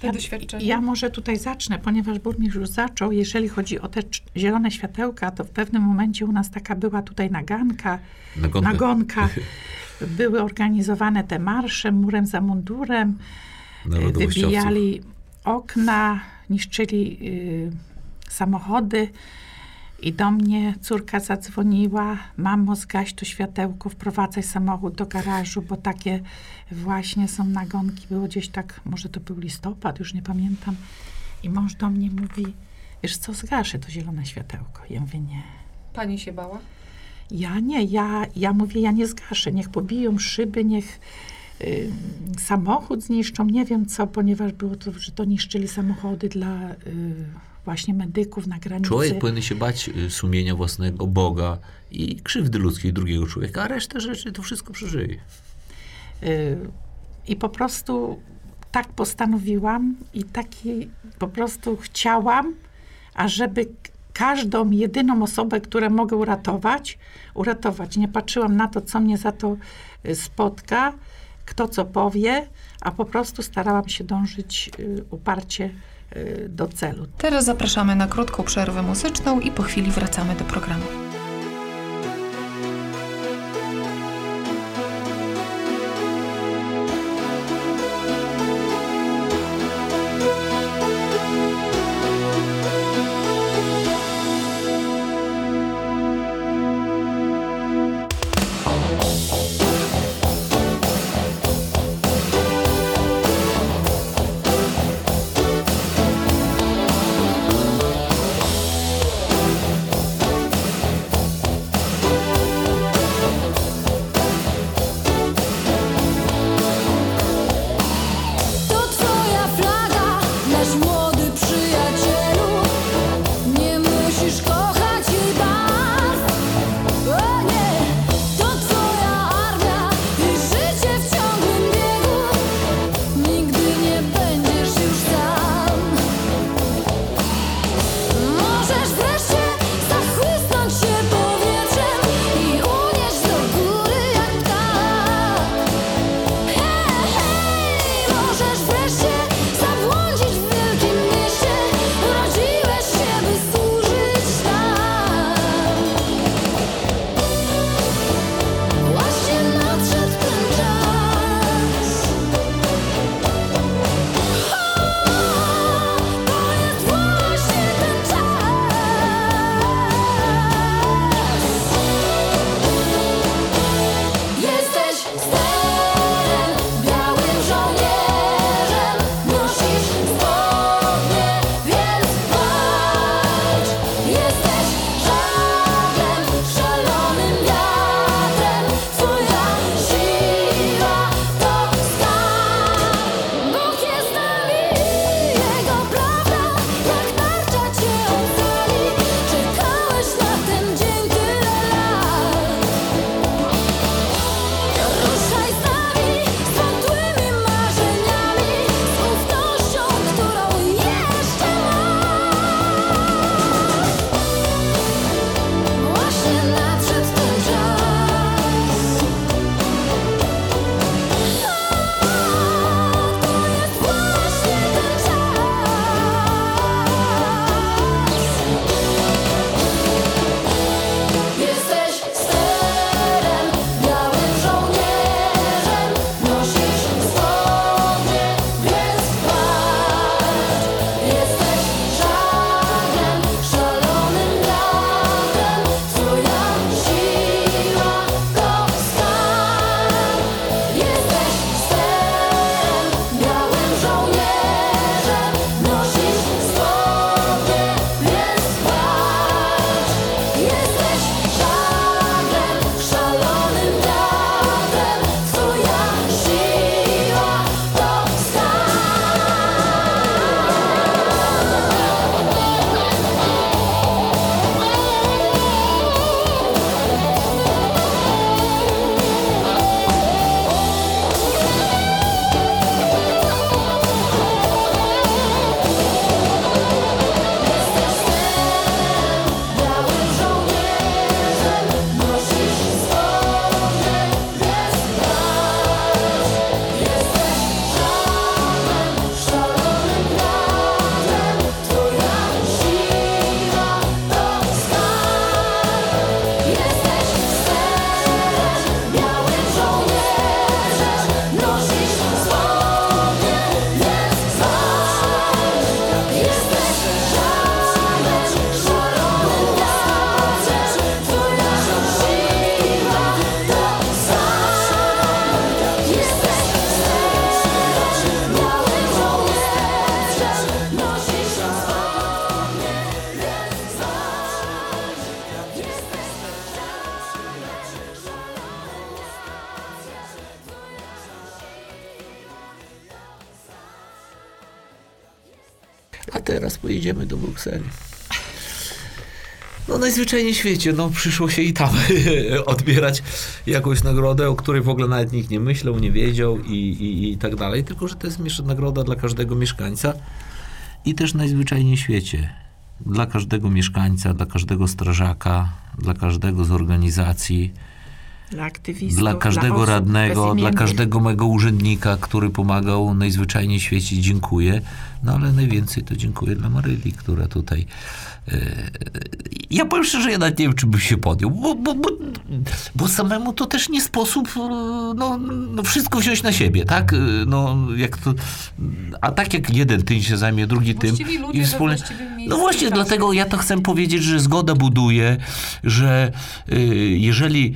Te Ja, doświadczenia? ja może tutaj zacznę, ponieważ burmistrz już zaczął. Jeżeli chodzi o te zielone światełka, to w pewnym momencie u nas taka była tutaj naganka, Nagonka. nagonka. [LAUGHS] Były organizowane te marsze murem za mundurem. Narodowościowców. Wybijali okna, niszczyli y, samochody. I do mnie córka zadzwoniła, mamo zgaś to światełko, wprowadzaj samochód do garażu, bo takie właśnie są nagonki. Było gdzieś tak, może to był listopad, już nie pamiętam. I mąż do mnie mówi, wiesz co, zgaszę to zielone światełko. Ja mówię, nie. Pani się bała? Ja nie, ja, ja mówię, ja nie zgaszę. Niech pobiją szyby, niech y, samochód zniszczą, nie wiem co, ponieważ było to, że to niszczyli samochody dla y, właśnie medyków na granicy. Człowiek powinien się bać y, sumienia własnego, Boga i krzywdy ludzkiej drugiego człowieka, a resztę rzeczy to wszystko przeżyje. Y, I po prostu tak postanowiłam i taki po prostu chciałam, ażeby każdą jedyną osobę, którą mogę uratować, uratować. Nie patrzyłam na to, co mnie za to y, spotka, kto co powie, a po prostu starałam się dążyć uparcie do celu. Teraz zapraszamy na krótką przerwę muzyczną i po chwili wracamy do programu. A teraz pojedziemy do Brukseli. No najzwyczajniej w świecie, no przyszło się i tam [LAUGHS] odbierać jakąś nagrodę, o której w ogóle nawet nikt nie myślał, nie wiedział i, i, i tak dalej, tylko że to jest nagroda dla każdego mieszkańca i też najzwyczajniej w świecie. Dla każdego mieszkańca, dla każdego strażaka, dla każdego z organizacji, Dla aktywistów, dla każdego osób radnego, dla każdego mego urzędnika, który pomagał najzwyczajniej w świecie, dziękuję. No ale najwięcej to dziękuję dla Maryli, która tutaj. e, ja powiem szczerze, ja nawet nie wiem, czy bym się podjął, bo, bo, bo, bo samemu to też nie sposób e, no, no wszystko wziąć na siebie, tak? E, No, jak to, a tak jak jeden tym się zajmie, drugi tym. Właściwi właściwym miejscu No właśnie, i dlatego ja to chcę powiedzieć, że zgoda buduje, że jeżeli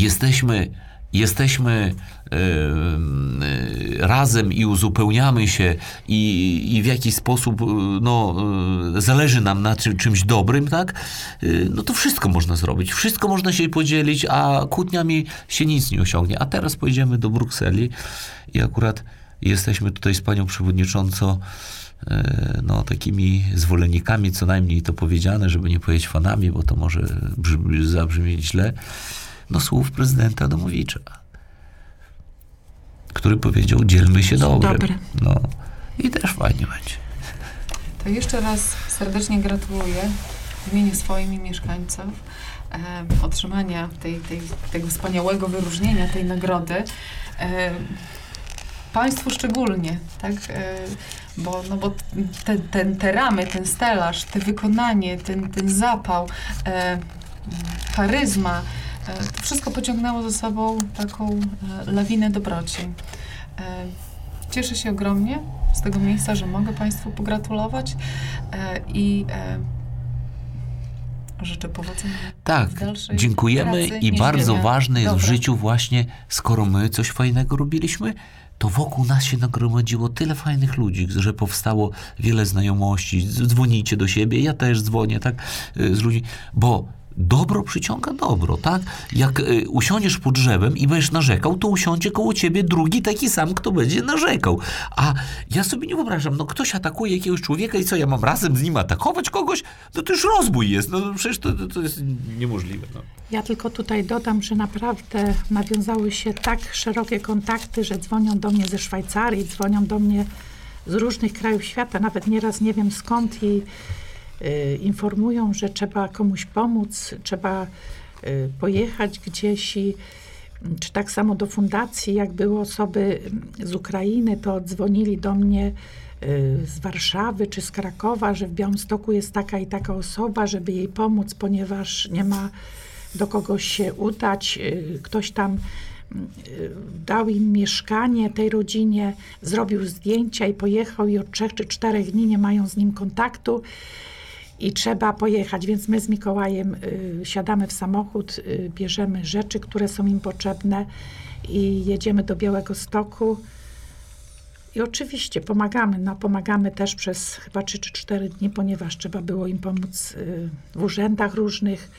jesteśmy, jesteśmy y, razem i uzupełniamy się i, i w jakiś sposób y, no, y, zależy nam na czym, czymś dobrym, tak? No to wszystko można zrobić, wszystko można się podzielić, a kłótniami się nic nie osiągnie. A teraz pojedziemy do Brukseli i akurat jesteśmy tutaj z panią przewodniczącą e, no, takimi zwolennikami, co najmniej to powiedziane, żeby nie powiedzieć fanami, bo to może brzmi, zabrzmieć źle, no słów prezydenta Adamowicza, który powiedział, dzielmy się dobrem. Dobre. No. I też fajnie będzie. To jeszcze raz serdecznie gratuluję w imieniu swoim i mieszkańców e, otrzymania tej, tej, tego wspaniałego wyróżnienia, tej nagrody. E, państwu szczególnie, tak? E, bo, no bo te, ten, te ramy, ten stelaż, te wykonanie, ten, ten zapał, e, charyzma, e, to wszystko pociągnęło za sobą taką e, lawinę dobroci. E, Cieszę się ogromnie z tego miejsca, że mogę Państwu pogratulować i życzę powodzenia. Tak, w dziękujemy pracy, i bardzo ważne jest w Dobra. życiu właśnie, skoro my coś fajnego robiliśmy, to wokół nas się nagromadziło tyle fajnych ludzi, że powstało wiele znajomości. Dzwonicie do siebie, ja też dzwonię, tak, z ludźmi, bo dobro przyciąga dobro, tak? Jak y, usiądziesz pod drzewem i będziesz narzekał, to usiądzie koło ciebie drugi taki sam, kto będzie narzekał. A ja sobie nie wyobrażam, no ktoś atakuje jakiegoś człowieka i co, ja mam razem z nim atakować kogoś? No to już rozbój jest, no przecież to, to, to jest niemożliwe. No. Ja tylko tutaj dodam, że naprawdę nawiązały się tak szerokie kontakty, że dzwonią do mnie ze Szwajcarii, dzwonią do mnie z różnych krajów świata, nawet nieraz nie wiem skąd i informują, że trzeba komuś pomóc, trzeba y, pojechać gdzieś i mm, czy tak samo do fundacji, jak były osoby mm, z Ukrainy, to dzwonili do mnie y, z Warszawy czy z Krakowa, że w Białymstoku jest taka i taka osoba, żeby jej pomóc, ponieważ nie ma do kogoś się udać. y, Ktoś tam y, dał im mieszkanie tej rodzinie, zrobił zdjęcia i pojechał i od trzech czy czterech dni nie mają z nim kontaktu i trzeba pojechać, więc my z Mikołajem y, siadamy w samochód, y, bierzemy rzeczy, które są im potrzebne i jedziemy do Białego Stoku. I oczywiście pomagamy, no pomagamy też przez chyba 3 czy 4 dni, ponieważ trzeba było im pomóc y, w urzędach różnych,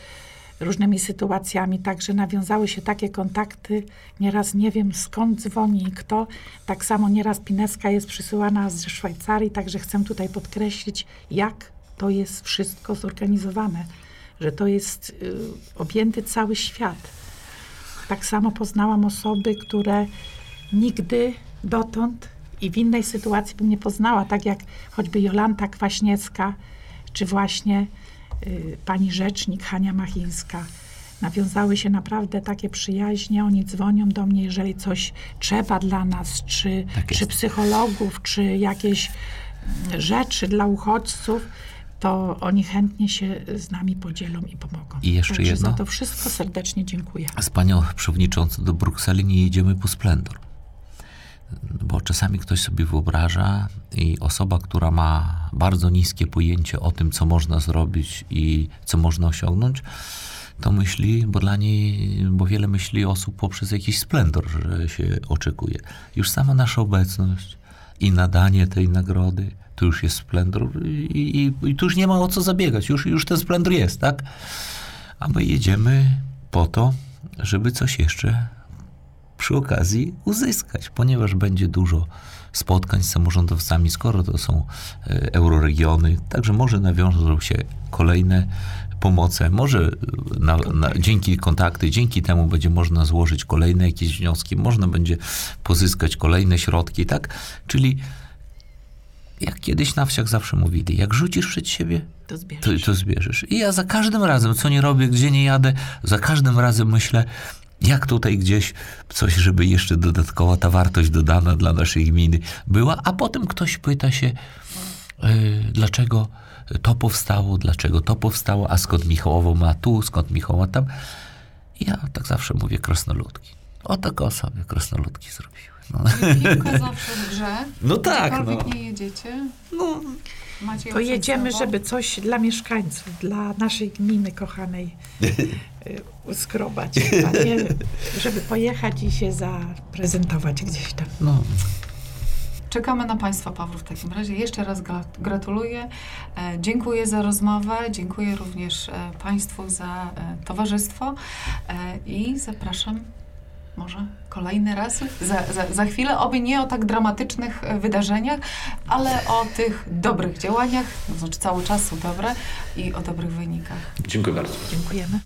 różnymi sytuacjami, także nawiązały się takie kontakty. Nieraz nie wiem skąd dzwoni i kto. Tak samo nieraz pineska jest przysyłana ze Szwajcarii, także chcę tutaj podkreślić, jak to jest wszystko zorganizowane, że to jest y, objęty cały świat. Tak samo poznałam osoby, które nigdy dotąd i w innej sytuacji bym nie poznała, tak jak choćby Jolanta Kwaśniewska, czy właśnie y, pani rzecznik Hania Machińska. Nawiązały się naprawdę takie przyjaźnie. Oni dzwonią do mnie, jeżeli coś trzeba dla nas, czy, Tak czy psychologów, czy jakieś rzeczy dla uchodźców, to oni chętnie się z nami podzielą i pomogą. I jeszcze Także jedno. za to wszystko serdecznie dziękuję. Z panią przewodniczącą do Brukseli nie jedziemy po splendor. Bo czasami ktoś sobie wyobraża i osoba, która ma bardzo niskie pojęcie o tym, co można zrobić i co można osiągnąć, to myśli, bo dla niej, bo wiele myśli osób poprzez jakiś splendor, że się oczekuje. Już sama nasza obecność i nadanie tej nagrody, to już jest splendor i, i, i tu już nie ma o co zabiegać, już, już ten splendor jest, tak? A my jedziemy po to, żeby coś jeszcze przy okazji uzyskać, ponieważ będzie dużo spotkań z samorządowcami, skoro to są e, euroregiony, także może nawiążą się kolejne pomoce, może na, na, dzięki kontakty, dzięki temu będzie można złożyć kolejne jakieś wnioski, można będzie pozyskać kolejne środki, tak? Czyli jak kiedyś na wsiach zawsze mówili, jak rzucisz przed siebie, To to, zbierzesz. to zbierzesz. I ja za każdym razem, co nie robię, gdzie nie jadę, za każdym razem myślę, jak tutaj gdzieś coś, żeby jeszcze dodatkowa ta wartość dodana dla naszej gminy była, a potem ktoś pyta się, yy, dlaczego to powstało, dlaczego to powstało, a skąd Michałowo ma tu, skąd Michał ma tam. I ja tak zawsze mówię krasnoludki. O tak o sobie krasnoludki zrobiły. No, Piłka zawsze w grze. no tak, no. nie jedziecie, no. macie To jedziemy, sobą. żeby coś dla mieszkańców, dla naszej gminy kochanej y, [LAUGHS] uskrobać, a nie żeby pojechać i się zaprezentować gdzieś tam. no. Czekamy na Państwa, Paweł, w takim razie. Jeszcze raz gra- gratuluję. E, dziękuję za rozmowę, dziękuję również e, Państwu za e, towarzystwo e, i zapraszam może kolejny raz, za, za, za chwilę, oby nie o tak dramatycznych e, wydarzeniach, ale o tych dobrych działaniach, to znaczy cały czas są dobre i o dobrych wynikach. Dziękuję bardzo. Dziękujemy.